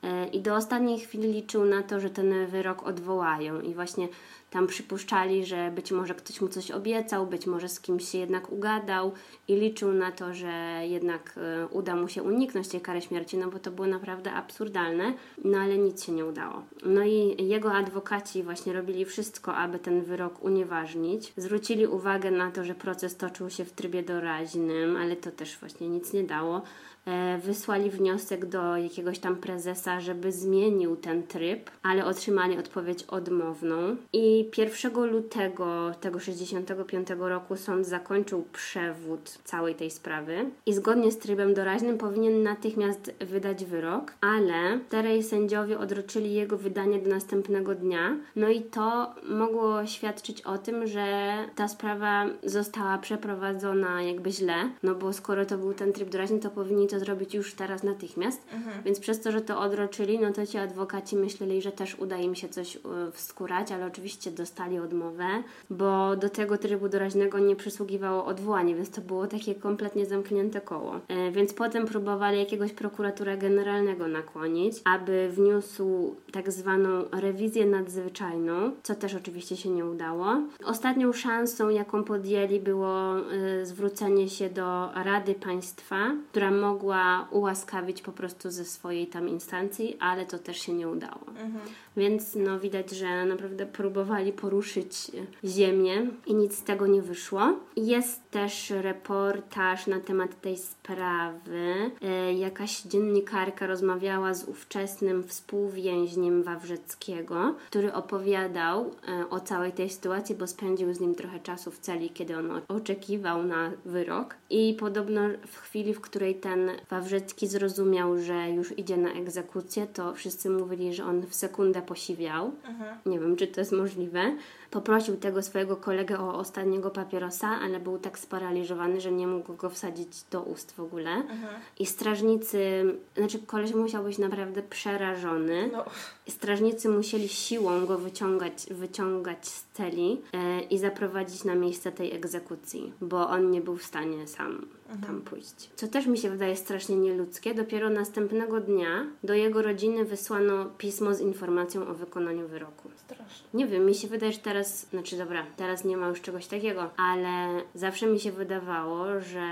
E, I do ostatniej chwili liczył na to, że ten wyrok odwołają. I właśnie tam przypuszczali, że być może ktoś mu coś obiecał, być może z kimś się jednak ugadał i liczył na to, że jednak y, uda mu się uniknąć tej kary śmierci, no bo to było naprawdę absurdalne, no ale nic się nie udało. No i jego adwokaci właśnie robili wszystko, aby ten wyrok unieważnić. Zwrócili uwagę na to, że proces toczył się w trybie doraźnym, ale to też właśnie nic nie dało. E, wysłali wniosek do jakiegoś tam prezesa, żeby zmienił ten tryb, ale otrzymali odpowiedź odmowną. I 1 lutego tego 65 roku sąd zakończył przewód całej tej sprawy i zgodnie z trybem doraźnym powinien natychmiast wydać wyrok, ale czterej sędziowie odroczyli jego wydanie do następnego dnia. No i to mogło świadczyć o tym, że ta sprawa została przeprowadzona jakby źle, no bo skoro to był ten tryb doraźny, to powinni to zrobić już teraz natychmiast. Mhm. Więc przez to, że to odroczyli, no to ci adwokaci myśleli, że też uda im się coś e, wskurać, ale oczywiście dostali odmowę, bo do tego trybu doraźnego nie przysługiwało odwołanie, więc to było takie kompletnie zamknięte koło. E, więc potem próbowali jakiegoś prokuratora generalnego nakłonić, aby wniósł tak zwaną rewizję nadzwyczajną, co też oczywiście się nie udało. Ostatnią szansą, jaką podjęli, było e, zwrócenie się do Rady Państwa, która mogła ułaskawić po prostu ze swojej tam instancji, ale to też się nie udało. Mhm. Więc no widać, że naprawdę próbowali poruszyć ziemię i nic z tego nie wyszło. Jest też reportaż na temat tej sprawy. E, jakaś dziennikarka rozmawiała z ówczesnym współwięźniem Wawrzeckiego, który opowiadał e, o całej tej sytuacji, bo spędził z nim trochę czasu w celi, kiedy on oczekiwał na wyrok. I podobno w chwili, w której ten Wawrzecki zrozumiał, że już idzie na egzekucję, to wszyscy mówili, że on w sekundę posiwiał. Mhm. Nie wiem, czy to jest możliwe. Poprosił tego swojego kolegę o ostatniego papierosa, ale był tak sparaliżowany, że nie mógł go wsadzić do ust w ogóle. Mhm. I strażnicy, znaczy koleś musiał być naprawdę przerażony. No. Strażnicy musieli siłą go wyciągać, wyciągać z celi e, i zaprowadzić na miejsce tej egzekucji, bo on nie był w stanie sam mhm. tam pójść. Co też mi się wydaje strasznie nieludzkie. Dopiero następnego dnia do jego rodziny wysłano pismo z informacją o wykonaniu wyroku. Strasznie. Nie wiem, mi się wydaje, że teraz, znaczy dobra, teraz nie ma już czegoś takiego, ale zawsze mi się wydawało, że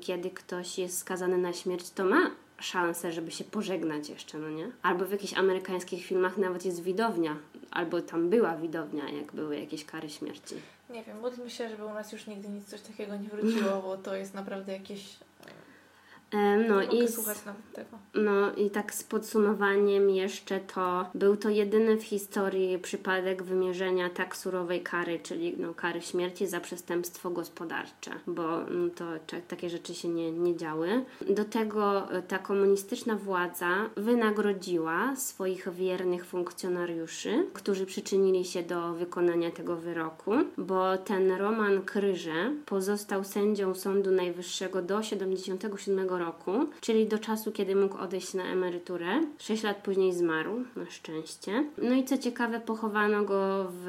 kiedy ktoś jest skazany na śmierć, to ma szansę, żeby się pożegnać jeszcze, no nie? Albo w jakichś amerykańskich filmach nawet jest widownia, albo tam była widownia, jak były jakieś kary śmierci. Nie wiem, módlmy się, żeby u nas już nigdy nic coś takiego nie wróciło, bo to jest naprawdę jakieś no i, no i tak z podsumowaniem jeszcze to był to jedyny w historii przypadek wymierzenia tak surowej kary, czyli no, kary śmierci za przestępstwo gospodarcze, bo no, to takie rzeczy się nie, nie działy. Do tego e, ta komunistyczna władza wynagrodziła swoich wiernych funkcjonariuszy, którzy przyczynili się do wykonania tego wyroku, bo ten Roman Kryże pozostał sędzią Sądu Najwyższego do 77 roku czyli do czasu, kiedy mógł odejść na emeryturę. Sześć lat później zmarł, na szczęście. No i co ciekawe, pochowano go w,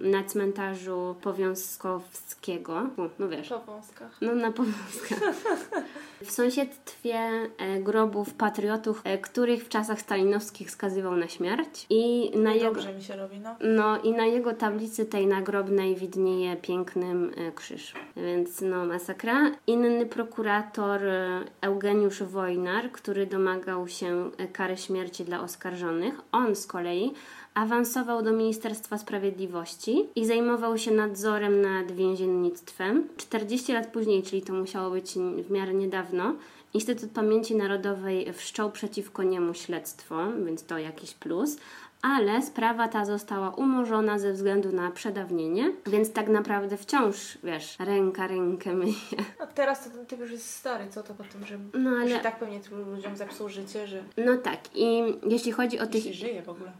na cmentarzu Powiązkowskiego. no wiesz. Powązkach. No na Powązkach. w sąsiedztwie e, grobów patriotów, e, których w czasach stalinowskich skazywał na śmierć. I na jego, Dobrze mi się robi, no. No i na jego tablicy tej nagrobnej widnieje pięknym e, krzyż. Więc no masakra. Inny prokurator Eugeniusz Wojnar, który domagał się kary śmierci dla oskarżonych. On z kolei awansował do Ministerstwa Sprawiedliwości i zajmował się nadzorem nad więziennictwem. 40 lat później, czyli to musiało być w miarę niedawno, Instytut Pamięci Narodowej wszczął przeciwko niemu śledztwo, więc to jakiś plus, ale sprawa ta została umorzona ze względu na przedawnienie, więc tak naprawdę wciąż, wiesz, ręka rękę myje. A teraz to ten typ już jest stary, co to po tym, że no, ale... tak pewnie tylu ludziom zepsuł życie, że... No tak i jeśli chodzi o tych... żyje w ogóle.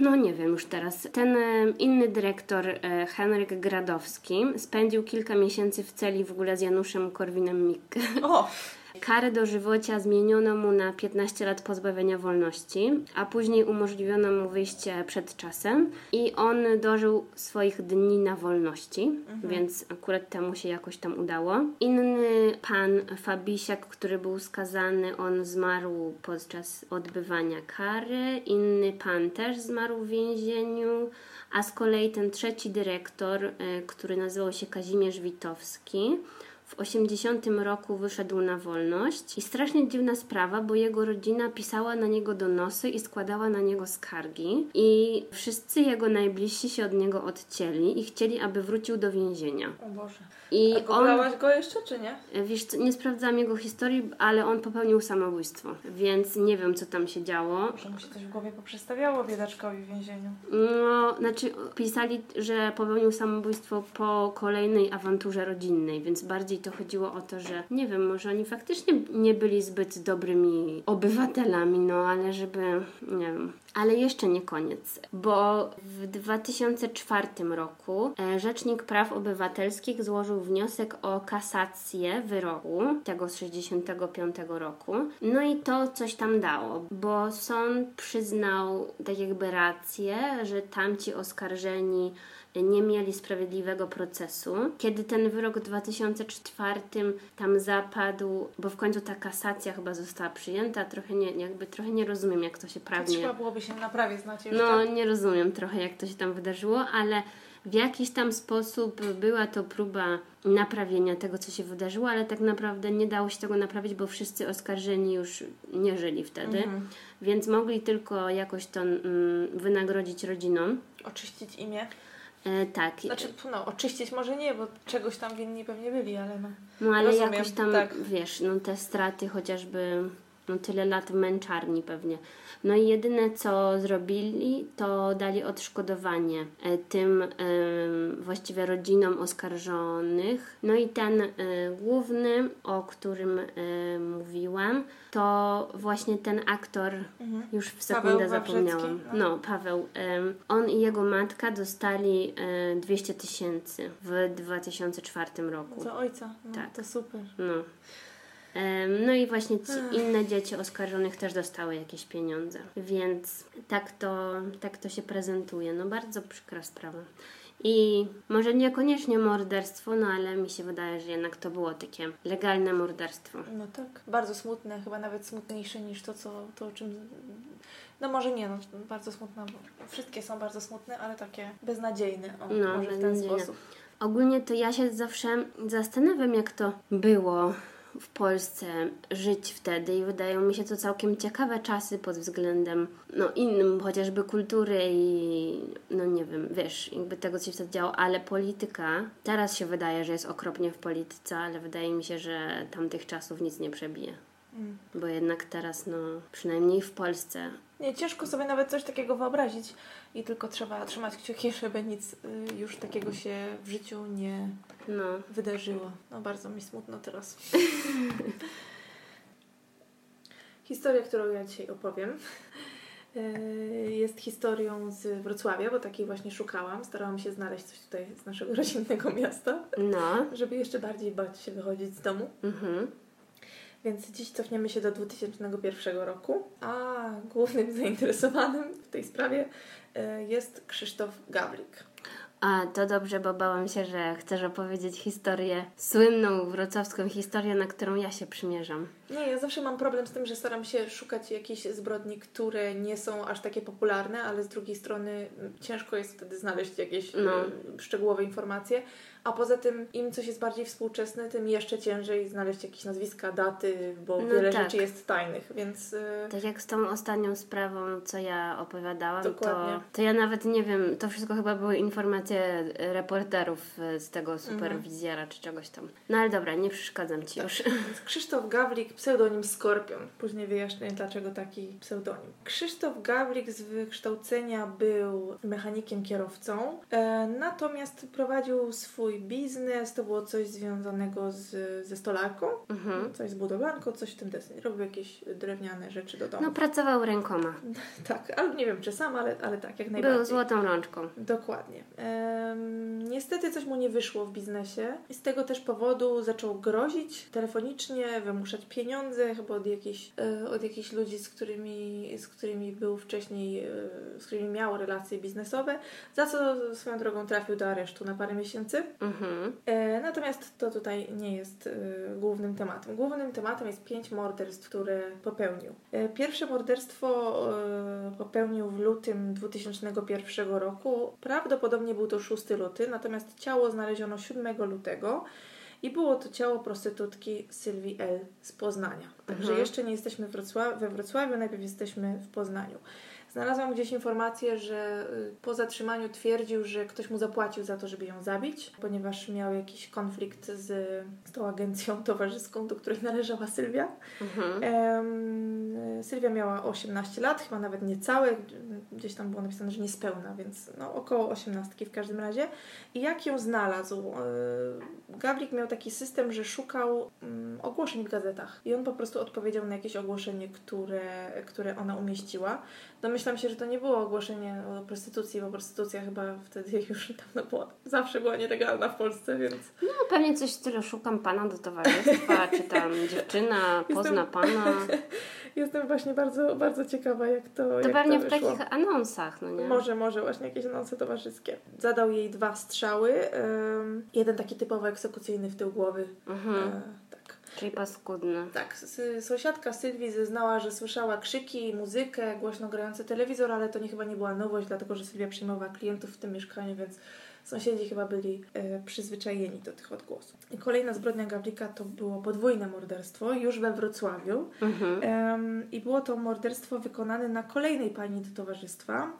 No nie wiem już teraz. Ten e, inny dyrektor, e, Henryk Gradowski, spędził kilka miesięcy w celi w ogóle z Januszem Korwinem-Mikke. O! Karę dożywocia zmieniono mu na 15 lat pozbawienia wolności, a później umożliwiono mu wyjście przed czasem i on dożył swoich dni na wolności, więc akurat temu się jakoś tam udało. Inny pan Fabisiak, który był skazany, on zmarł podczas odbywania kary. Inny pan też zmarł w więzieniu. A z kolei ten trzeci dyrektor, y, który nazywał się Kazimierz Witowski, w 80 roku wyszedł na wolność i strasznie dziwna sprawa, bo jego rodzina pisała na niego donosy i składała na niego skargi i wszyscy jego najbliżsi się od niego odcięli i chcieli, aby wrócił do więzienia. O Boże. I A on, go jeszcze, czy nie? wiesz, co, nie sprawdzałam jego historii, ale on popełnił samobójstwo, więc nie wiem, co tam się działo. Może mu się coś w głowie poprzestawiało biedaczkowi w więzieniu. No, znaczy pisali, że popełnił samobójstwo po kolejnej awanturze rodzinnej, więc bardziej to chodziło o to, że nie wiem, może oni faktycznie nie byli zbyt dobrymi obywatelami, no ale żeby, nie wiem. Ale jeszcze nie koniec, bo w 2004 roku e, Rzecznik Praw Obywatelskich złożył wniosek o kasację wyroku tego z 65 roku. No i to coś tam dało, bo sąd przyznał tak jakby rację, że tamci oskarżeni nie mieli sprawiedliwego procesu. Kiedy ten wyrok w 2004 tam zapadł, bo w końcu ta kasacja chyba została przyjęta, trochę nie, jakby trochę nie rozumiem, jak to się prawnie... Trzeba byłoby się na prawie znać. No, nie rozumiem trochę, jak to się tam wydarzyło, ale w jakiś tam sposób była to próba naprawienia tego, co się wydarzyło, ale tak naprawdę nie dało się tego naprawić, bo wszyscy oskarżeni już nie żyli wtedy, Mhm. więc mogli tylko jakoś to mm, wynagrodzić rodzinom. Oczyścić imię. E, tak, Znaczy, no, oczyścić może nie, bo czegoś tam winni pewnie byli, ale no. no ale rozumiem, jakoś tam, tak. wiesz, no te straty chociażby, no tyle lat w męczarni pewnie. No i jedyne co zrobili, to dali odszkodowanie e, tym em, właściwie rodzinom oskarżonych. No i ten e, główny, o którym e, mówiłam, to właśnie ten aktor, już w sekundę zapomniałam. Wawrzycki, No, Paweł. on i jego matka dostali e, 200 tysięcy w 2004 roku. Za ojca. No, Tak. To super. No. No i właśnie ci inne dzieci oskarżonych też dostały jakieś pieniądze, więc tak to, tak to się prezentuje. No bardzo przykra sprawa. I może niekoniecznie morderstwo, no ale mi się wydaje, że jednak to było takie legalne morderstwo. No tak. Bardzo smutne, chyba nawet smutniejsze niż to, co, to o czym... No może nie, no, bardzo smutne, wszystkie są bardzo smutne, ale takie beznadziejne, o, No, może w ten beznadziejne. sposób. Ogólnie to ja się zawsze zastanawiam, jak to było w Polsce żyć wtedy i wydają mi się to całkiem ciekawe czasy pod względem no innym, chociażby kultury i no nie wiem, wiesz, jakby tego, co się wtedy działo, ale polityka, teraz się wydaje, że jest okropnie w polityce, ale wydaje mi się, że tamtych czasów nic nie przebije. Mm. Bo jednak teraz, no, przynajmniej w Polsce, Nie, ciężko sobie nawet coś takiego wyobrazić i tylko trzeba trzymać kciuki, żeby nic y, już takiego się w życiu nie no, wydarzyło. No bardzo mi smutno teraz. Historia, którą ja dzisiaj opowiem, y, jest historią z Wrocławia, bo takiej właśnie szukałam. Starałam się znaleźć coś tutaj z naszego rodzinnego miasta, no, żeby jeszcze bardziej bać się wychodzić z domu. mhm. Więc dziś cofniemy się do 2001 roku, a głównym zainteresowanym w tej sprawie y, jest Krzysztof Gawlik. A, to dobrze, bo bałam się, że chcesz opowiedzieć historię, słynną wrocławską historię, na którą ja się przymierzam. Nie, ja zawsze mam problem z tym, że staram się szukać jakichś zbrodni, które nie są aż takie popularne, ale z drugiej strony mm, ciężko jest wtedy znaleźć jakieś No. y, szczegółowe informacje. A poza tym, im coś jest bardziej współczesne, tym jeszcze ciężej znaleźć jakieś nazwiska, daty, bo No wiele tak. rzeczy jest tajnych, więc y, Tak jak z tą ostatnią sprawą, co ja opowiadałam, to, Dokładnie. to ja nawet nie wiem, to wszystko chyba były informacje reporterów e, z tego Mhm. superwizjera czy czegoś tam. No ale dobra, nie przeszkadzam Ci już. Więc Krzysztof Gawlik, pseudonim Skorpion. Później wyjaśnię, dlaczego taki pseudonim. Krzysztof Gawlik z wykształcenia był mechanikiem kierowcą, e, natomiast prowadził swój biznes, to było coś związanego z, ze stolarką, Mhm. coś z budowlanką, coś w tym deseń. Robił jakieś drewniane rzeczy do domu. No pracował rękoma. Tak, ale nie wiem czy sam, ale, ale tak, jak najbardziej. Był złotą rączką. Dokładnie. E, Em, niestety coś mu nie wyszło w biznesie i z tego też powodu zaczął grozić telefonicznie, wymuszać pieniądze chyba od jakichś, e, od jakichś ludzi, z którymi, z którymi był wcześniej, e, z którymi miał relacje biznesowe, za co swoją drogą trafił do aresztu na parę miesięcy. Mhm. E, natomiast to tutaj nie jest e, głównym tematem. Głównym tematem jest pięć morderstw, które popełnił. E, pierwsze morderstwo popełnił w lutym 2001 roku. Prawdopodobnie był to 6 luty, natomiast ciało znaleziono 7 lutego. I było to ciało prostytutki Sylwii L. z Poznania. Także Mhm. jeszcze nie jesteśmy Wrocław- we Wrocławiu, najpierw jesteśmy w Poznaniu. Znalazłam gdzieś informację, że y, po zatrzymaniu twierdził, że ktoś mu zapłacił za to, żeby ją zabić, ponieważ miał jakiś konflikt z, z tą agencją towarzyską, do której należała Sylwia. Mhm. Em, Sylwia miała 18 lat, chyba nawet niecałe, gdzieś tam było napisane, że niespełna, więc no, około 18 w każdym razie. I jak ją znalazł? E, Gawlik miał taki system, że szukał mm, ogłoszeń w gazetach i on po prostu odpowiedział na jakieś ogłoszenie, które, które ona umieściła. Domyślam się, że to nie było ogłoszenie o prostytucji, bo prostytucja chyba wtedy już dawno była, zawsze była nielegalna w Polsce, więc No pewnie coś w stylu szukam pana do towarzystwa, czy tam dziewczyna pozna pana. jestem właśnie bardzo, bardzo ciekawa, jak to, To jak pewnie to w takich anonsach, no nie? Może, może właśnie jakieś anonse towarzyskie. Zadał jej dwa strzały. ym, jeden taki typowo egzekucyjny w tył głowy. Mhm. E, tak. Czyli paskudny. Tak, sąsiadka Sylwii zeznała, że słyszała krzyki, muzykę, głośno grający telewizor, ale to nie chyba nie była nowość, dlatego że Sylwia przyjmowała klientów w tym mieszkaniu, więc sąsiedzi chyba byli e, przyzwyczajeni do tych odgłosów. I kolejna zbrodnia Gawlika to było podwójne morderstwo, już we Wrocławiu. Mhm. Em, I było to morderstwo wykonane na kolejnej pani do towarzystwa.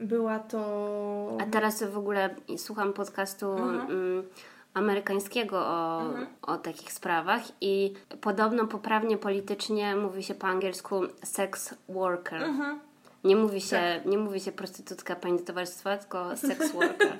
Była to. A teraz w ogóle słucham podcastu Mhm. mm, amerykańskiego o, Mhm. o takich sprawach i podobno poprawnie politycznie mówi się po angielsku sex worker. Mhm. Nie mówi się, Tak. nie mówi się prostytutka pani do towarzystwa, tylko sex worker.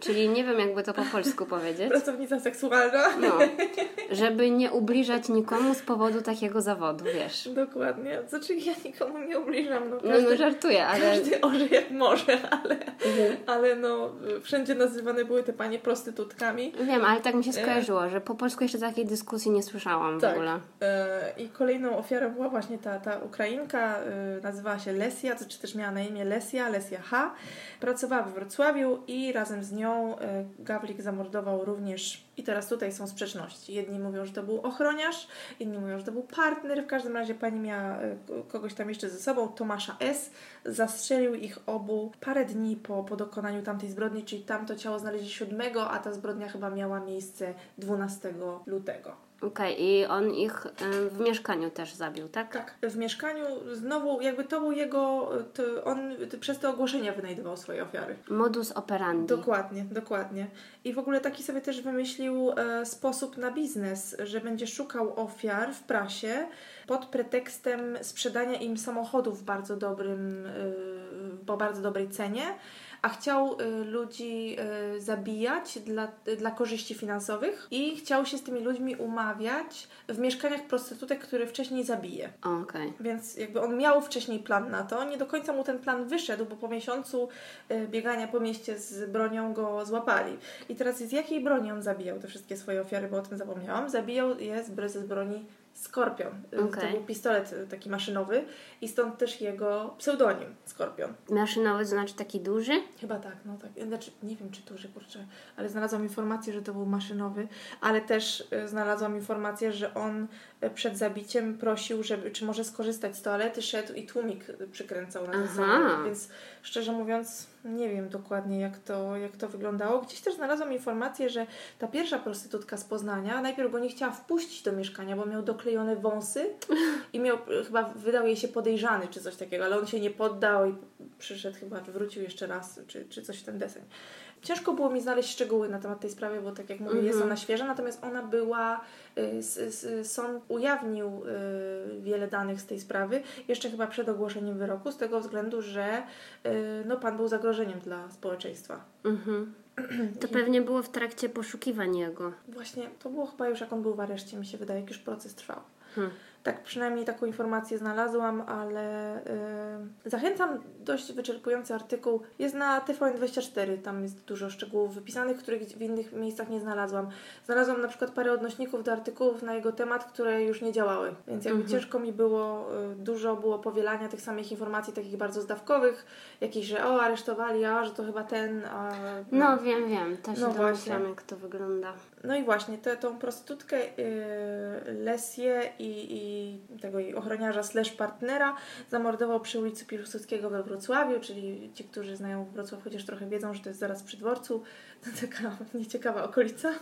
Czyli nie wiem, jakby to po polsku powiedzieć. Pracownica seksualna. No, żeby nie ubliżać nikomu z powodu takiego zawodu, wiesz. Dokładnie. Znaczy ja nikomu nie ubliżam. No, No, każdy, no żartuję, ale... każdy orze jak może, ale, Mhm. ale no wszędzie nazywane były te panie prostytutkami. Wiem, ale tak mi się skojarzyło, że po polsku jeszcze takiej dyskusji nie słyszałam w Tak. ogóle. E, I kolejną ofiarą była właśnie ta, ta Ukrainka, e, nazywała się Lesia, czy też miała na imię Lesia, Lesia H. Pracowała w Wrocławiu i razem z nią e, Gawlik zamordował również, i teraz tutaj są sprzeczności. Jedni mówią, że to był ochroniarz, inni mówią, że to był partner. W każdym razie pani miała e, kogoś tam jeszcze ze sobą, Tomasza S. Zastrzelił ich obu parę dni po, po dokonaniu tamtej zbrodni, czyli tamto ciało znaleźli 7, a ta zbrodnia chyba miała miejsce 12 lutego. Okej, i on ich em, w mieszkaniu też zabił, tak? Tak, w mieszkaniu znowu jakby to był jego, to on przez te ogłoszenia wynajdował swoje ofiary. Modus operandi. Dokładnie, dokładnie. I w ogóle taki sobie też wymyślił e, sposób na biznes, że będzie szukał ofiar w prasie pod pretekstem sprzedania im samochodów w bardzo dobrym, e, po bardzo dobrej cenie, a chciał e, ludzi e, zabijać dla, dla korzyści finansowych i chciał się z tymi ludźmi umawiać w mieszkaniach prostytutek, które wcześniej zabije. Okej. Więc jakby on miał wcześniej plan na to. Nie do końca mu ten plan wyszedł, bo po miesiącu y, biegania po mieście z bronią go złapali. I teraz z jakiej broni on zabijał te wszystkie swoje ofiary, bo o tym zapomniałam. Zabijał je z broni Skorpion. Y, Okej. To był pistolet y, taki maszynowy i stąd też jego pseudonim Skorpion. Maszynowy to znaczy taki duży? Chyba tak, no tak. Znaczy, nie wiem czy duży, kurczę, ale znalazłam informację, że to był maszynowy, ale też y, znalazłam informację, że on y, przed zabiciem prosił, żeby, czy może skorzystać z toalety, szedł i tłumik przykręcał na ten więc szczerze mówiąc nie wiem dokładnie jak to, jak to wyglądało. Gdzieś też znalazłam informację, że ta pierwsza prostytutka z Poznania najpierw go nie chciała wpuścić do mieszkania, bo miał doklejone wąsy i miał, chyba wydał jej się podejrzany czy coś takiego, ale on się nie poddał i przyszedł chyba, wrócił jeszcze raz, czy, czy coś w ten deseń. Ciężko było mi znaleźć szczegóły na temat tej sprawy, bo tak jak mówię, jest Mhm. ona świeża, natomiast ona była, y, sąd ujawnił y, wiele danych z tej sprawy, jeszcze chyba przed ogłoszeniem wyroku, z tego względu, że y, no, pan był zagrożeniem dla społeczeństwa. Mhm. To pewnie było w trakcie poszukiwań jego. Właśnie to było chyba już jak on był w areszcie, mi się wydaje, jak już proces trwał. Hmm. Tak, przynajmniej taką informację znalazłam, ale yy, zachęcam. Dość wyczerpujący artykuł jest na TVN24. Tam jest dużo szczegółów wypisanych, których w innych miejscach nie znalazłam. Znalazłam na przykład parę odnośników do artykułów na jego temat, które już nie działały. Więc jakby mhm. ciężko mi było, yy, dużo było powielania tych samych informacji, takich bardzo zdawkowych, jakichś, że o, aresztowali, a że to chyba ten. A... No wiem, wiem. Też no domyślam, jak to wygląda. No i właśnie, tę, tą prostytutkę yy, Lesję i, i tego jej ochroniarza slash partnera zamordował przy ulicy Piłsudskiego we Wrocławiu, czyli ci, którzy znają Wrocław chociaż trochę wiedzą, że to jest zaraz przy dworcu, to taka nieciekawa okolica.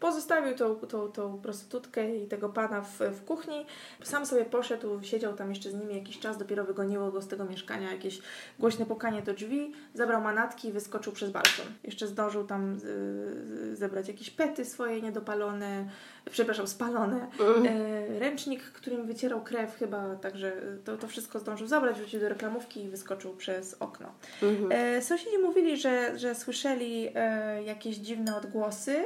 Pozostawił tą, tą, tą prostytutkę i tego pana w, w kuchni. Sam sobie poszedł, siedział tam jeszcze z nimi jakiś czas, dopiero wygoniło go z tego mieszkania jakieś głośne pukanie do drzwi, zabrał manatki i wyskoczył przez balkon. Jeszcze zdążył tam z, zebrać jakieś pety swoje niedopalone, przepraszam, spalone, e, ręcznik, którym wycierał krew chyba, także to, to wszystko zdążył zabrać, wrócił do reklamówki i wyskoczył przez okno. Mm-hmm. E, sąsiedzi mówili, że, że słyszeli e, jakieś dziwne odgłosy,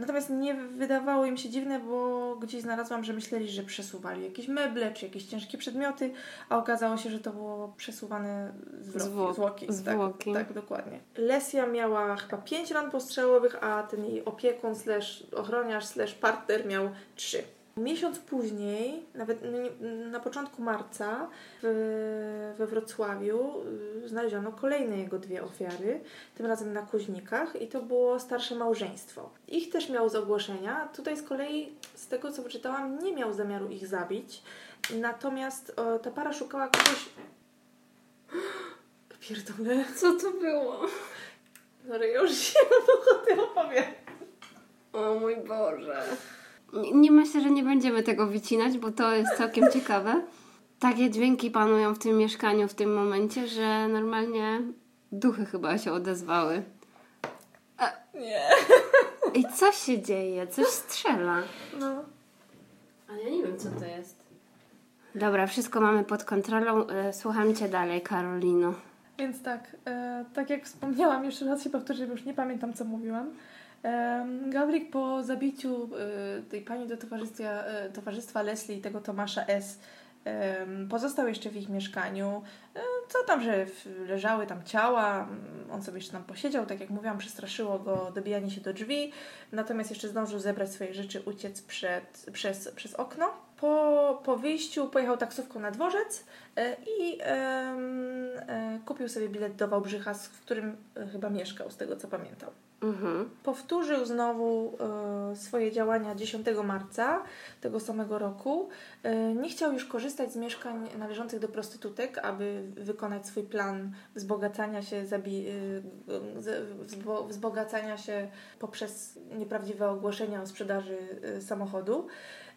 Natomiast nie wydawało im się dziwne, bo gdzieś znalazłam, że myśleli, że przesuwali jakieś meble czy jakieś ciężkie przedmioty, a okazało się, że to było przesuwane zwłoki. zwłoki. zwłoki. Tak, tak, dokładnie. Lesja miała chyba pięć ran postrzałowych, a ten jej opiekun slash ochroniarz slash partner miał trzy. Miesiąc później, nawet na początku marca, w, we Wrocławiu y, znaleziono kolejne jego dwie ofiary, tym razem na Kuźnikach i to było starsze małżeństwo. Ich też miał z ogłoszenia. Tutaj z kolei, z tego co wyczytałam, nie miał zamiaru ich zabić. Natomiast o, ta para szukała kogoś... Pierdolę. Co to było? No już się o tym opowiem. O mój Boże. Nie, nie myślę, że nie będziemy tego wycinać, bo to jest całkiem ciekawe. Takie dźwięki panują w tym mieszkaniu w tym momencie, że normalnie duchy chyba się odezwały. A... Nie. I co się dzieje? Coś strzela. No. Ale ja nie wiem, co to jest. Dobra, wszystko mamy pod kontrolą. E, słucham Cię dalej, Karolino. Więc tak, e, tak jak wspomniałam, jeszcze raz się powtórzę, już nie pamiętam, co mówiłam. Gawlik po zabiciu e, tej pani do towarzystwa, e, towarzystwa Leslie i tego Tomasza S. Pozostał jeszcze w ich mieszkaniu. E, co tam, że leżały tam ciała, on sobie jeszcze tam posiedział, tak jak mówiłam, przestraszyło go dobijanie się do drzwi, natomiast jeszcze zdążył zebrać swoje rzeczy, uciec przed, przez, przez okno. Po, po wyjściu pojechał taksówką na dworzec i kupił sobie bilet do Wałbrzycha, w którym chyba mieszkał, z tego co pamiętam. Mhm. Powtórzył znowu e, swoje działania 10 marca tego samego roku. E, nie chciał już korzystać z mieszkań należących do prostytutek, aby wykonać swój plan wzbogacania się, zabi- e, wzbo- wzbogacania się poprzez nieprawdziwe ogłoszenia o sprzedaży e, samochodu.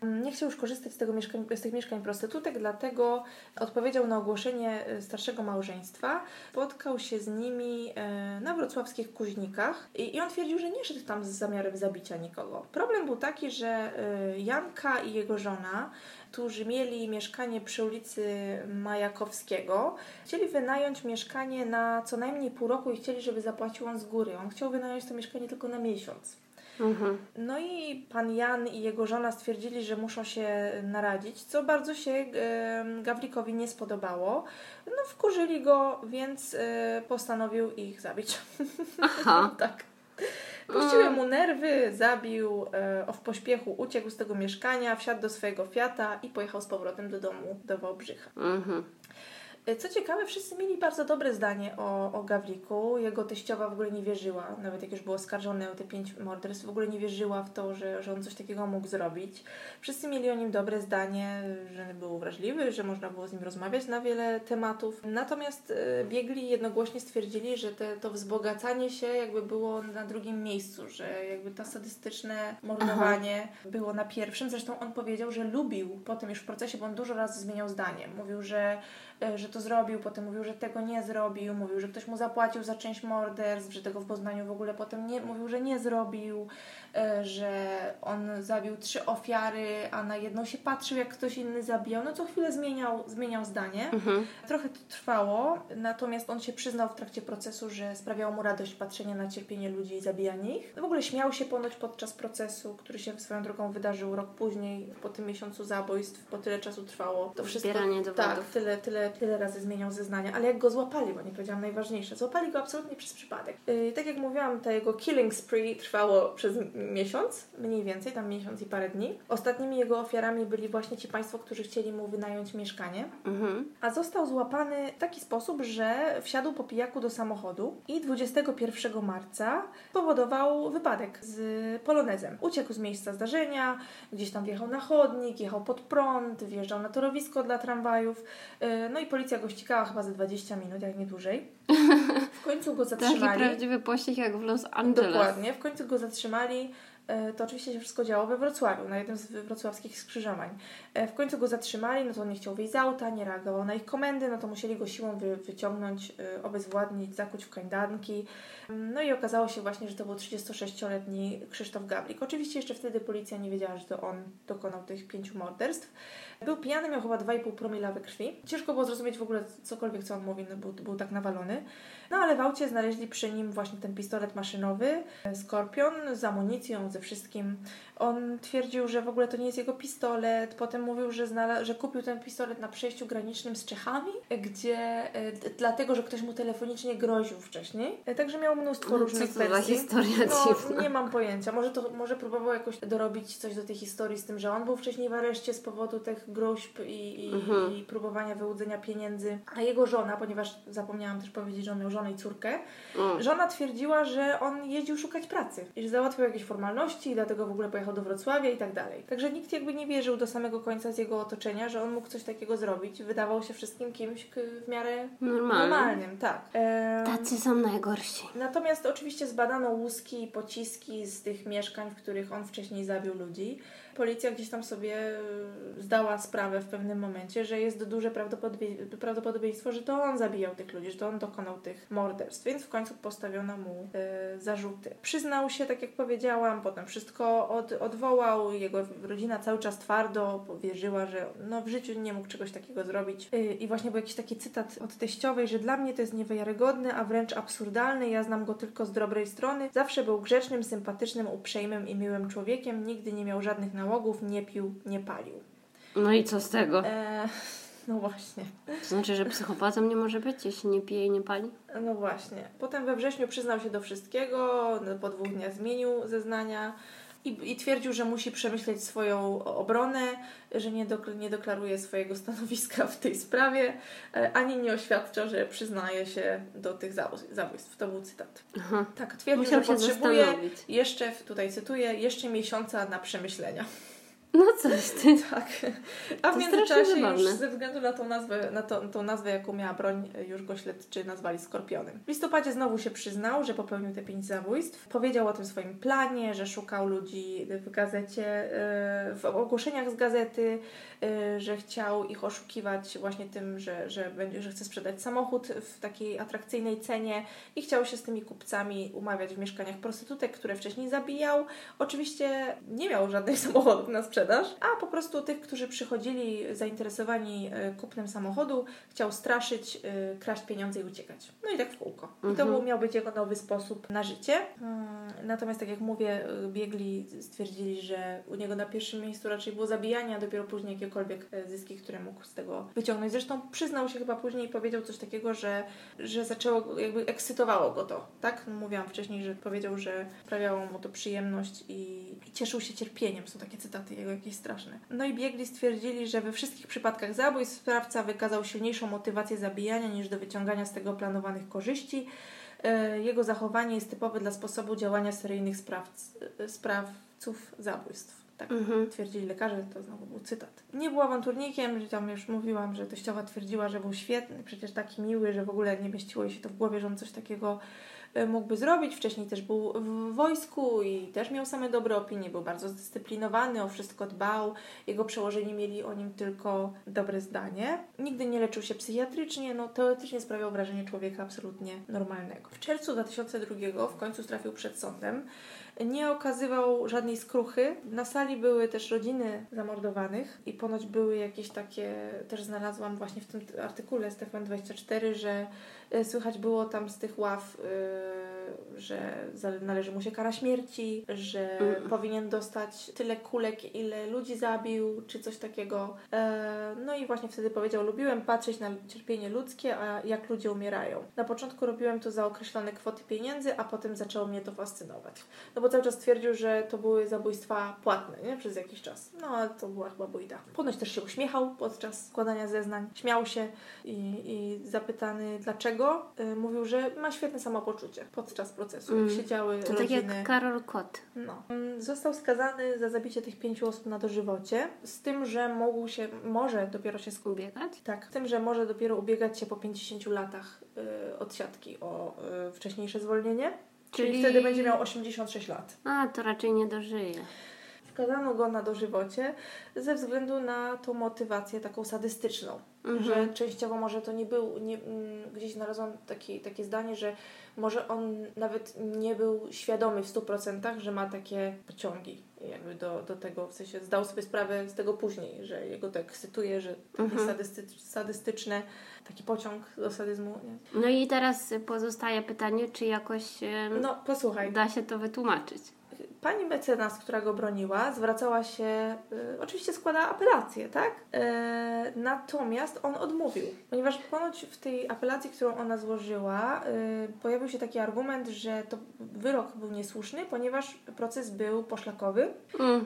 Nie chciał już korzystać z, tego mieszkań, z tych mieszkań prostytutek, dlatego odpowiedział na ogłoszenie e, starszego małżeństwa. Spotkał się z nimi e, na wrocławskich Kuźnikach i, on twierdził, że nie szedł tam z zamiarem zabicia nikogo. Problem był taki, że e, Janka i jego żona którzy mieli mieszkanie przy ulicy Majakowskiego, chcieli wynająć mieszkanie na co najmniej pół roku i chcieli, żeby zapłacił on z góry. On chciał wynająć to mieszkanie tylko na miesiąc. Mhm. No i pan Jan i jego żona stwierdzili, że muszą się naradzić, co bardzo się Gawlikowi nie spodobało. No wkurzyli go, więc e, postanowił ich zabić. Aha. tak. Puściły mu nerwy, zabił, e, w pośpiechu uciekł z tego mieszkania, wsiadł do swojego Fiata i pojechał z powrotem do domu do Wałbrzycha. Mhm. E, co ciekawe, wszyscy mieli bardzo dobre zdanie o, o Gawliku. Jego teściowa w ogóle nie wierzyła, nawet jak już był oskarżony o te pięć morderstw, w ogóle nie wierzyła w to, że, że on coś takiego mógł zrobić. Wszyscy mieli o nim dobre zdanie, że był wrażliwy, że można było z nim rozmawiać na wiele tematów. Natomiast e, biegli jednogłośnie stwierdzili, że te, to wzbogacanie się jakby było na drugim miejscu, że jakby to sadystyczne mordowanie Aha. było na pierwszym. Zresztą on powiedział, że lubił potem już w procesie, bo on dużo razy zmieniał zdanie. Mówił, że że to zrobił, potem mówił, że tego nie zrobił, mówił, że ktoś mu zapłacił za część morderstw, że tego w Poznaniu w ogóle potem nie, mówił, że nie zrobił. E, że on zabił trzy ofiary, a na jedną się patrzył, jak ktoś inny zabijał. No co chwilę zmieniał, zmieniał zdanie. Mhm. Trochę to trwało, natomiast on się przyznał w trakcie procesu, że sprawiało mu radość patrzenie na cierpienie ludzi i zabijanie ich. W ogóle śmiał się ponoć podczas procesu, który się swoją drogą wydarzył rok później, po tym miesiącu zabójstw, po tyle czasu trwało. To wszystko, tak, tyle, tyle, tyle razy zmieniał zeznania, ale jak go złapali, bo nie powiedziałam najważniejsze, złapali go absolutnie przez przypadek. Yy, tak jak mówiłam, to jego killing spree trwało przez miesiąc, mniej więcej, tam miesiąc i parę dni. Ostatnimi jego ofiarami byli właśnie ci państwo, którzy chcieli mu wynająć mieszkanie. Mhm. A został złapany w taki sposób, że wsiadł po pijaku do samochodu i 21 marca powodował wypadek z polonezem. Uciekł z miejsca zdarzenia, gdzieś tam wjechał na chodnik, jechał pod prąd, wjeżdżał na torowisko dla tramwajów. Yy, No i policja go ścigała chyba ze 20 minut, jak nie dłużej. W końcu go Taki zatrzymali. prawdziwy pościg jak w Los Angeles. Dokładnie. W końcu go zatrzymali. E, To oczywiście się wszystko działo we Wrocławiu, na jednym z wrocławskich skrzyżowań. E, W końcu go zatrzymali, no to on nie chciał wyjść z auta, nie reagował na ich komendy, no to musieli go siłą wy, wyciągnąć, e, obezwładnić, zakuć w kajdanki. No i okazało się właśnie, że to był 36-letni Krzysztof Gablik. Oczywiście jeszcze wtedy policja nie wiedziała, że to on dokonał tych pięciu morderstw. Był pijany, miał chyba 2,5 promila we krwi. Ciężko było zrozumieć w ogóle cokolwiek, co on mówi, no był, był tak nawalony. No ale w aucie znaleźli przy nim właśnie ten pistolet maszynowy, e, Skorpion, z amunicją, ze wszystkim. On twierdził, że w ogóle to nie jest jego pistolet. Potem mówił, że, znalazł, że kupił ten pistolet na przejściu granicznym z Czechami, gdzie e, dlatego, że ktoś mu telefonicznie groził wcześniej. E, Także miał mnóstwo No, różnych co to za historia No, dziwna. nie mam pojęcia. Może, to, może próbował jakoś dorobić coś do tej historii z tym, że on był wcześniej w areszcie z powodu tych gruźb i, i, Mhm. i próbowania wyłudzenia pieniędzy. A jego żona, ponieważ zapomniałam też powiedzieć, że on miał żonę i córkę, O. żona twierdziła, że on jeździł szukać pracy i że załatwiał jakieś formalności i dlatego w ogóle pojechał do Wrocławia i tak dalej. Także nikt jakby nie wierzył do samego końca z jego otoczenia, że on mógł coś takiego zrobić. Wydawał się wszystkim kimś w miarę Normalne. normalnym, tak. Em, Tacy są najgorsi. Natomiast oczywiście zbadano łuski i pociski z tych mieszkań, w których on wcześniej zabił ludzi. Policja gdzieś tam sobie e, zdała sprawę w pewnym momencie, że jest duże prawdopodobie- prawdopodobieństwo, że to on zabijał tych ludzi, że to on dokonał tych morderstw, więc w końcu postawiono mu e, zarzuty. Przyznał się, tak jak powiedziałam, potem wszystko od, odwołał, jego rodzina cały czas twardo wierzyła, że no, w życiu nie mógł czegoś takiego zrobić. E, I właśnie był jakiś taki cytat od teściowej, że dla mnie to jest niewiarygodne, a wręcz absurdalne, ja znam go tylko z dobrej strony. Zawsze był grzecznym, sympatycznym, uprzejmym i miłym człowiekiem, nigdy nie miał żadnych nałogów, nie pił, nie palił. No i co z tego? E, no właśnie. To znaczy, że psychopatą nie może być, jeśli nie pije i nie pali? No właśnie. Potem we wrześniu przyznał się do wszystkiego, po dwóch dniach zmienił zeznania i, i twierdził, że musi przemyśleć swoją obronę, że nie, dok- nie deklaruje swojego stanowiska w tej sprawie, e, ani nie oświadcza, że przyznaje się do tych zabójstw. To był cytat. Aha. Tak, twierdził, Musiał że potrzebuje zastanowić. jeszcze, tutaj cytuję, jeszcze miesiąca na przemyślenia. No coś ty. Tak. A w To międzyczasie już ze względu na tą nazwę, na tą, tą nazwę, jaką miała broń, już go śledczy nazwali Skorpionem. W listopadzie znowu się przyznał, że popełnił te pięć zabójstw. Powiedział o tym swoim planie, że szukał ludzi w gazecie, e, w ogłoszeniach z gazety, e, że chciał ich oszukiwać właśnie tym, że, że, będzie, że chce sprzedać samochód w takiej atrakcyjnej cenie i chciał się z tymi kupcami umawiać w mieszkaniach prostytutek, które wcześniej zabijał. Oczywiście nie miał żadnych samochodów na sprzedaż, a po prostu tych, którzy przychodzili zainteresowani e, kupnem samochodu, chciał straszyć, e, kraść pieniądze i uciekać. No i tak w kółko. I to Mhm. był, miał być jego nowy sposób na życie. Mm, Natomiast tak jak mówię, e, biegli stwierdzili, że u niego na pierwszym miejscu raczej było zabijanie, a dopiero później jakiekolwiek zyski, które mógł z tego wyciągnąć. Zresztą przyznał się chyba później i powiedział coś takiego, że, że zaczęło, jakby ekscytowało go to, tak? Mówiłam wcześniej, że powiedział, że sprawiało mu to przyjemność i, i cieszył się cierpieniem. Są takie cytaty jego jakieś straszne. No i biegli stwierdzili, że we wszystkich przypadkach zabójstw sprawca wykazał silniejszą motywację zabijania niż do wyciągania z tego planowanych korzyści. E, Jego zachowanie jest typowe dla sposobu działania seryjnych sprawc, e, sprawców zabójstw. Tak Mhm. twierdzili lekarze, to znowu był cytat. Nie był awanturnikiem, że tam już mówiłam, że teściowa twierdziła, że był świetny, przecież taki miły, że w ogóle nie mieściło jej się to w głowie, że on coś takiego mógłby zrobić. Wcześniej też był w wojsku i też miał same dobre opinie, był bardzo zdyscyplinowany, o wszystko dbał. Jego przełożeni mieli o nim tylko dobre zdanie. Nigdy nie leczył się psychiatrycznie, no teoretycznie sprawiał wrażenie człowieka absolutnie normalnego. W czerwcu 2002 w końcu trafił przed sądem. nie okazywał żadnej skruchy. Na sali były też rodziny zamordowanych i ponoć były jakieś takie, też znalazłam właśnie w tym artykule z TVN24, że e, słychać było tam z tych ław, yy, że należy mu się kara śmierci, że mm. powinien dostać tyle kulek, ile ludzi zabił, czy coś takiego. E, no i właśnie wtedy powiedział, lubiłem patrzeć na cierpienie ludzkie, a jak ludzie umierają. Na początku robiłem to za określone kwoty pieniędzy, a potem zaczęło mnie to fascynować. No bo cały czas twierdził, że to były zabójstwa płatne, nie? Przez jakiś czas. No ale to była chyba bójda. Ponoć też się uśmiechał podczas składania zeznań. Śmiał się i, i zapytany dlaczego, yy, mówił, że ma świetne samopoczucie podczas procesu. Mm. Jak siedziały to rodziny. tak jak Karol Kot. No. Został skazany za zabicie tych pięciu osób na dożywocie, z tym, że mógł się, może dopiero się ubiegać? Tak, z tym, że może dopiero ubiegać się po 50 latach yy, odsiadki o yy, wcześniejsze zwolnienie. Czyli... Czyli wtedy będzie miał 86 lat. A, to raczej nie dożyje. Skazano go na dożywocie ze względu na tą motywację taką sadystyczną. Mhm. Że częściowo może to nie był, nie, mm, gdzieś znalazłam taki, takie zdanie, że może on nawet nie był świadomy w 100%, że ma takie pociągi jakby do, do tego, w sensie zdał sobie sprawę z tego później, że jego to ekscytuje, że takie mhm. sadysty, sadystyczne, taki pociąg do sadyzmu. Nie? No i teraz pozostaje pytanie, czy jakoś no, posłuchaj. da się to wytłumaczyć. Pani mecenas, która go broniła, zwracała się, y, oczywiście składa apelację, tak? Y, natomiast on odmówił, ponieważ ponoć w tej apelacji, którą ona złożyła, y, pojawił się taki argument, że to wyrok był niesłuszny, ponieważ proces był poszlakowy mm.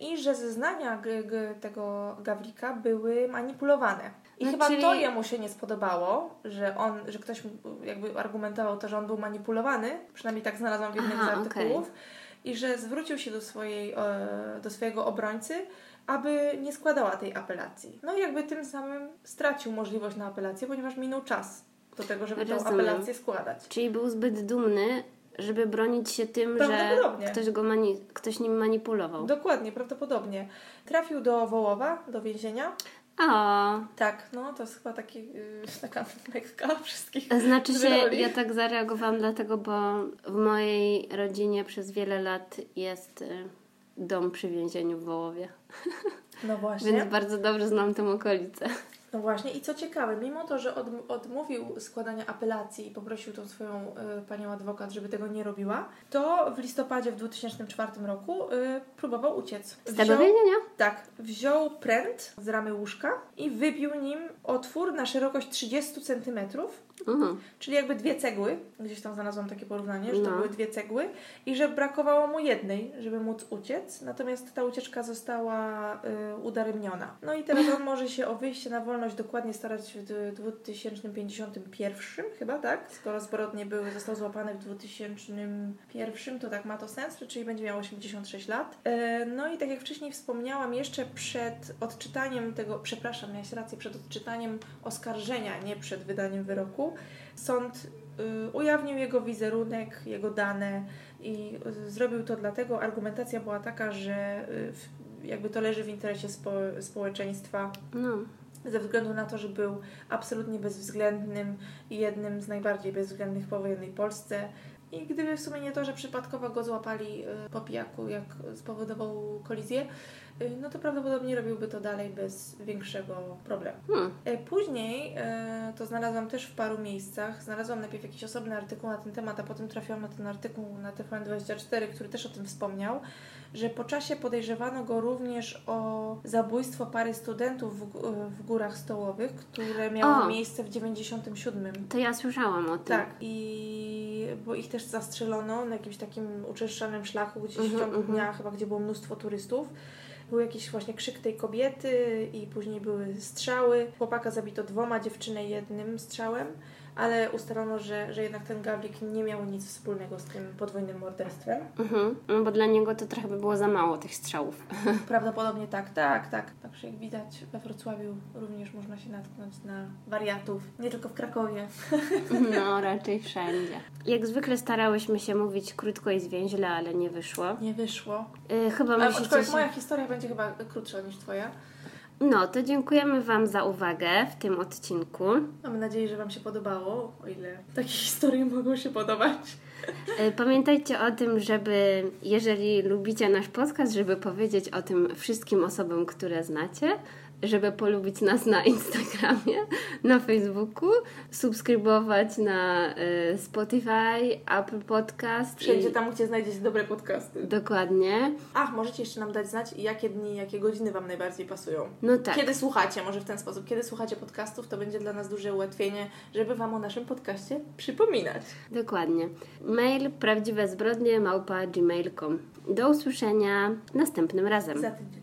i że zeznania g- g- tego Gawlika były manipulowane. I no, chyba czyli... to jemu się nie spodobało, że on, że ktoś jakby argumentował to, że on był manipulowany, przynajmniej tak znalazłam w jednym Aha, z artykułów. Okay i że zwrócił się do, swojej, e, do swojego obrońcy, aby nie składała tej apelacji. No i jakby tym samym stracił możliwość na apelację, ponieważ minął czas do tego, żeby tę apelację składać. Czyli był zbyt dumny, żeby bronić się tym, że ktoś, go mani- ktoś nim manipulował. Dokładnie, prawdopodobnie. Trafił do Wołowa, do więzienia. A. Tak, no to jest chyba taki, yy, taka lekka wszystkich. Znaczy się, ja tak zareagowałam dlatego, bo w mojej rodzinie przez wiele lat jest y, dom przy więzieniu w Wołowie. No właśnie. Więc bardzo dobrze znam tę okolicę. No właśnie i co ciekawe, mimo to, że odmówił składania apelacji i poprosił tą swoją y, panią adwokat, żeby tego nie robiła, to w listopadzie w 2004 roku y, próbował uciec. Z tego więzienia? Tak. Wziął pręt z ramy łóżka i wybił nim otwór na szerokość 30 centymetrów Mhm. Czyli jakby dwie cegły, gdzieś tam znalazłam takie porównanie, że to no. były dwie cegły i że brakowało mu jednej, żeby móc uciec, natomiast ta ucieczka została y, udaremniona. No i teraz on może się o wyjście na wolność dokładnie starać w 2051 chyba, tak? Skoro zbrodnie były, został złapany w 2001, to tak ma to sens, czyli będzie miał 86 lat. Y, no i tak jak wcześniej wspomniałam, jeszcze przed odczytaniem tego, przepraszam, miałaś rację, przed odczytaniem oskarżenia, nie przed wydaniem wyroku, sąd y, ujawnił jego wizerunek, jego dane i zrobił to dlatego, argumentacja była taka, że y, jakby to leży w interesie spo, społeczeństwa. No. Ze względu na to, że był absolutnie bezwzględnym i jednym z najbardziej bezwzględnych po wojennej Polsce. I gdyby w sumie nie to, że przypadkowo go złapali y, po pijaku, jak spowodował kolizję, Y, no to prawdopodobnie robiłby to dalej bez większego problemu. Hmm. Y, później y, to znalazłam też w paru miejscach. Znalazłam najpierw jakiś osobny artykuł na ten temat, a potem trafiłam na ten artykuł na TVN24, który też o tym wspomniał, że po czasie podejrzewano go również o zabójstwo pary studentów w, w Górach Stołowych, które miało o, miejsce w 97. To ja słyszałam o tym. Tak, i bo ich też zastrzelono na jakimś takim uczęszczanym szlaku gdzieś w ciągu uh-huh. dnia, chyba gdzie było mnóstwo turystów. Był jakiś właśnie krzyk tej kobiety i później były strzały. Chłopaka zabito dwoma, dziewczynę jednym strzałem ale ustalono, że, że jednak ten Gawlik nie miał nic wspólnego z tym podwójnym morderstwem. Mhm, no bo dla niego to trochę by było za mało tych strzałów. Prawdopodobnie tak, tak, tak. Także jak widać we Wrocławiu również można się natknąć na wariatów, nie tylko w Krakowie. No, raczej wszędzie. Jak zwykle starałyśmy się mówić krótko i zwięźle, ale nie wyszło. Nie wyszło. Yy, chyba myślicie się... moja historia będzie chyba krótsza niż Twoja. No, to dziękujemy Wam za uwagę w tym odcinku. Mamy nadzieję, że Wam się podobało, o ile takie historie mogą się podobać. E, Pamiętajcie o tym, żeby, jeżeli lubicie nasz podcast, żeby powiedzieć o tym wszystkim osobom, które znacie, żeby polubić nas na Instagramie, na Facebooku, subskrybować na e, Spotify, Apple Podcast. Wszędzie i- tam, gdzie znajdziecie dobre podcasty. Dokładnie. Ach, możecie jeszcze nam dać znać, jakie dni, jakie godziny Wam najbardziej pasują. No tak. Kiedy słuchacie, może w ten sposób, kiedy słuchacie podcastów, to będzie dla nas duże ułatwienie, żeby Wam o naszym podcaście przypominać. Dokładnie. Mail prawdziwe zbrodnie małpa gmail.com. Do usłyszenia następnym razem. Za tydzień.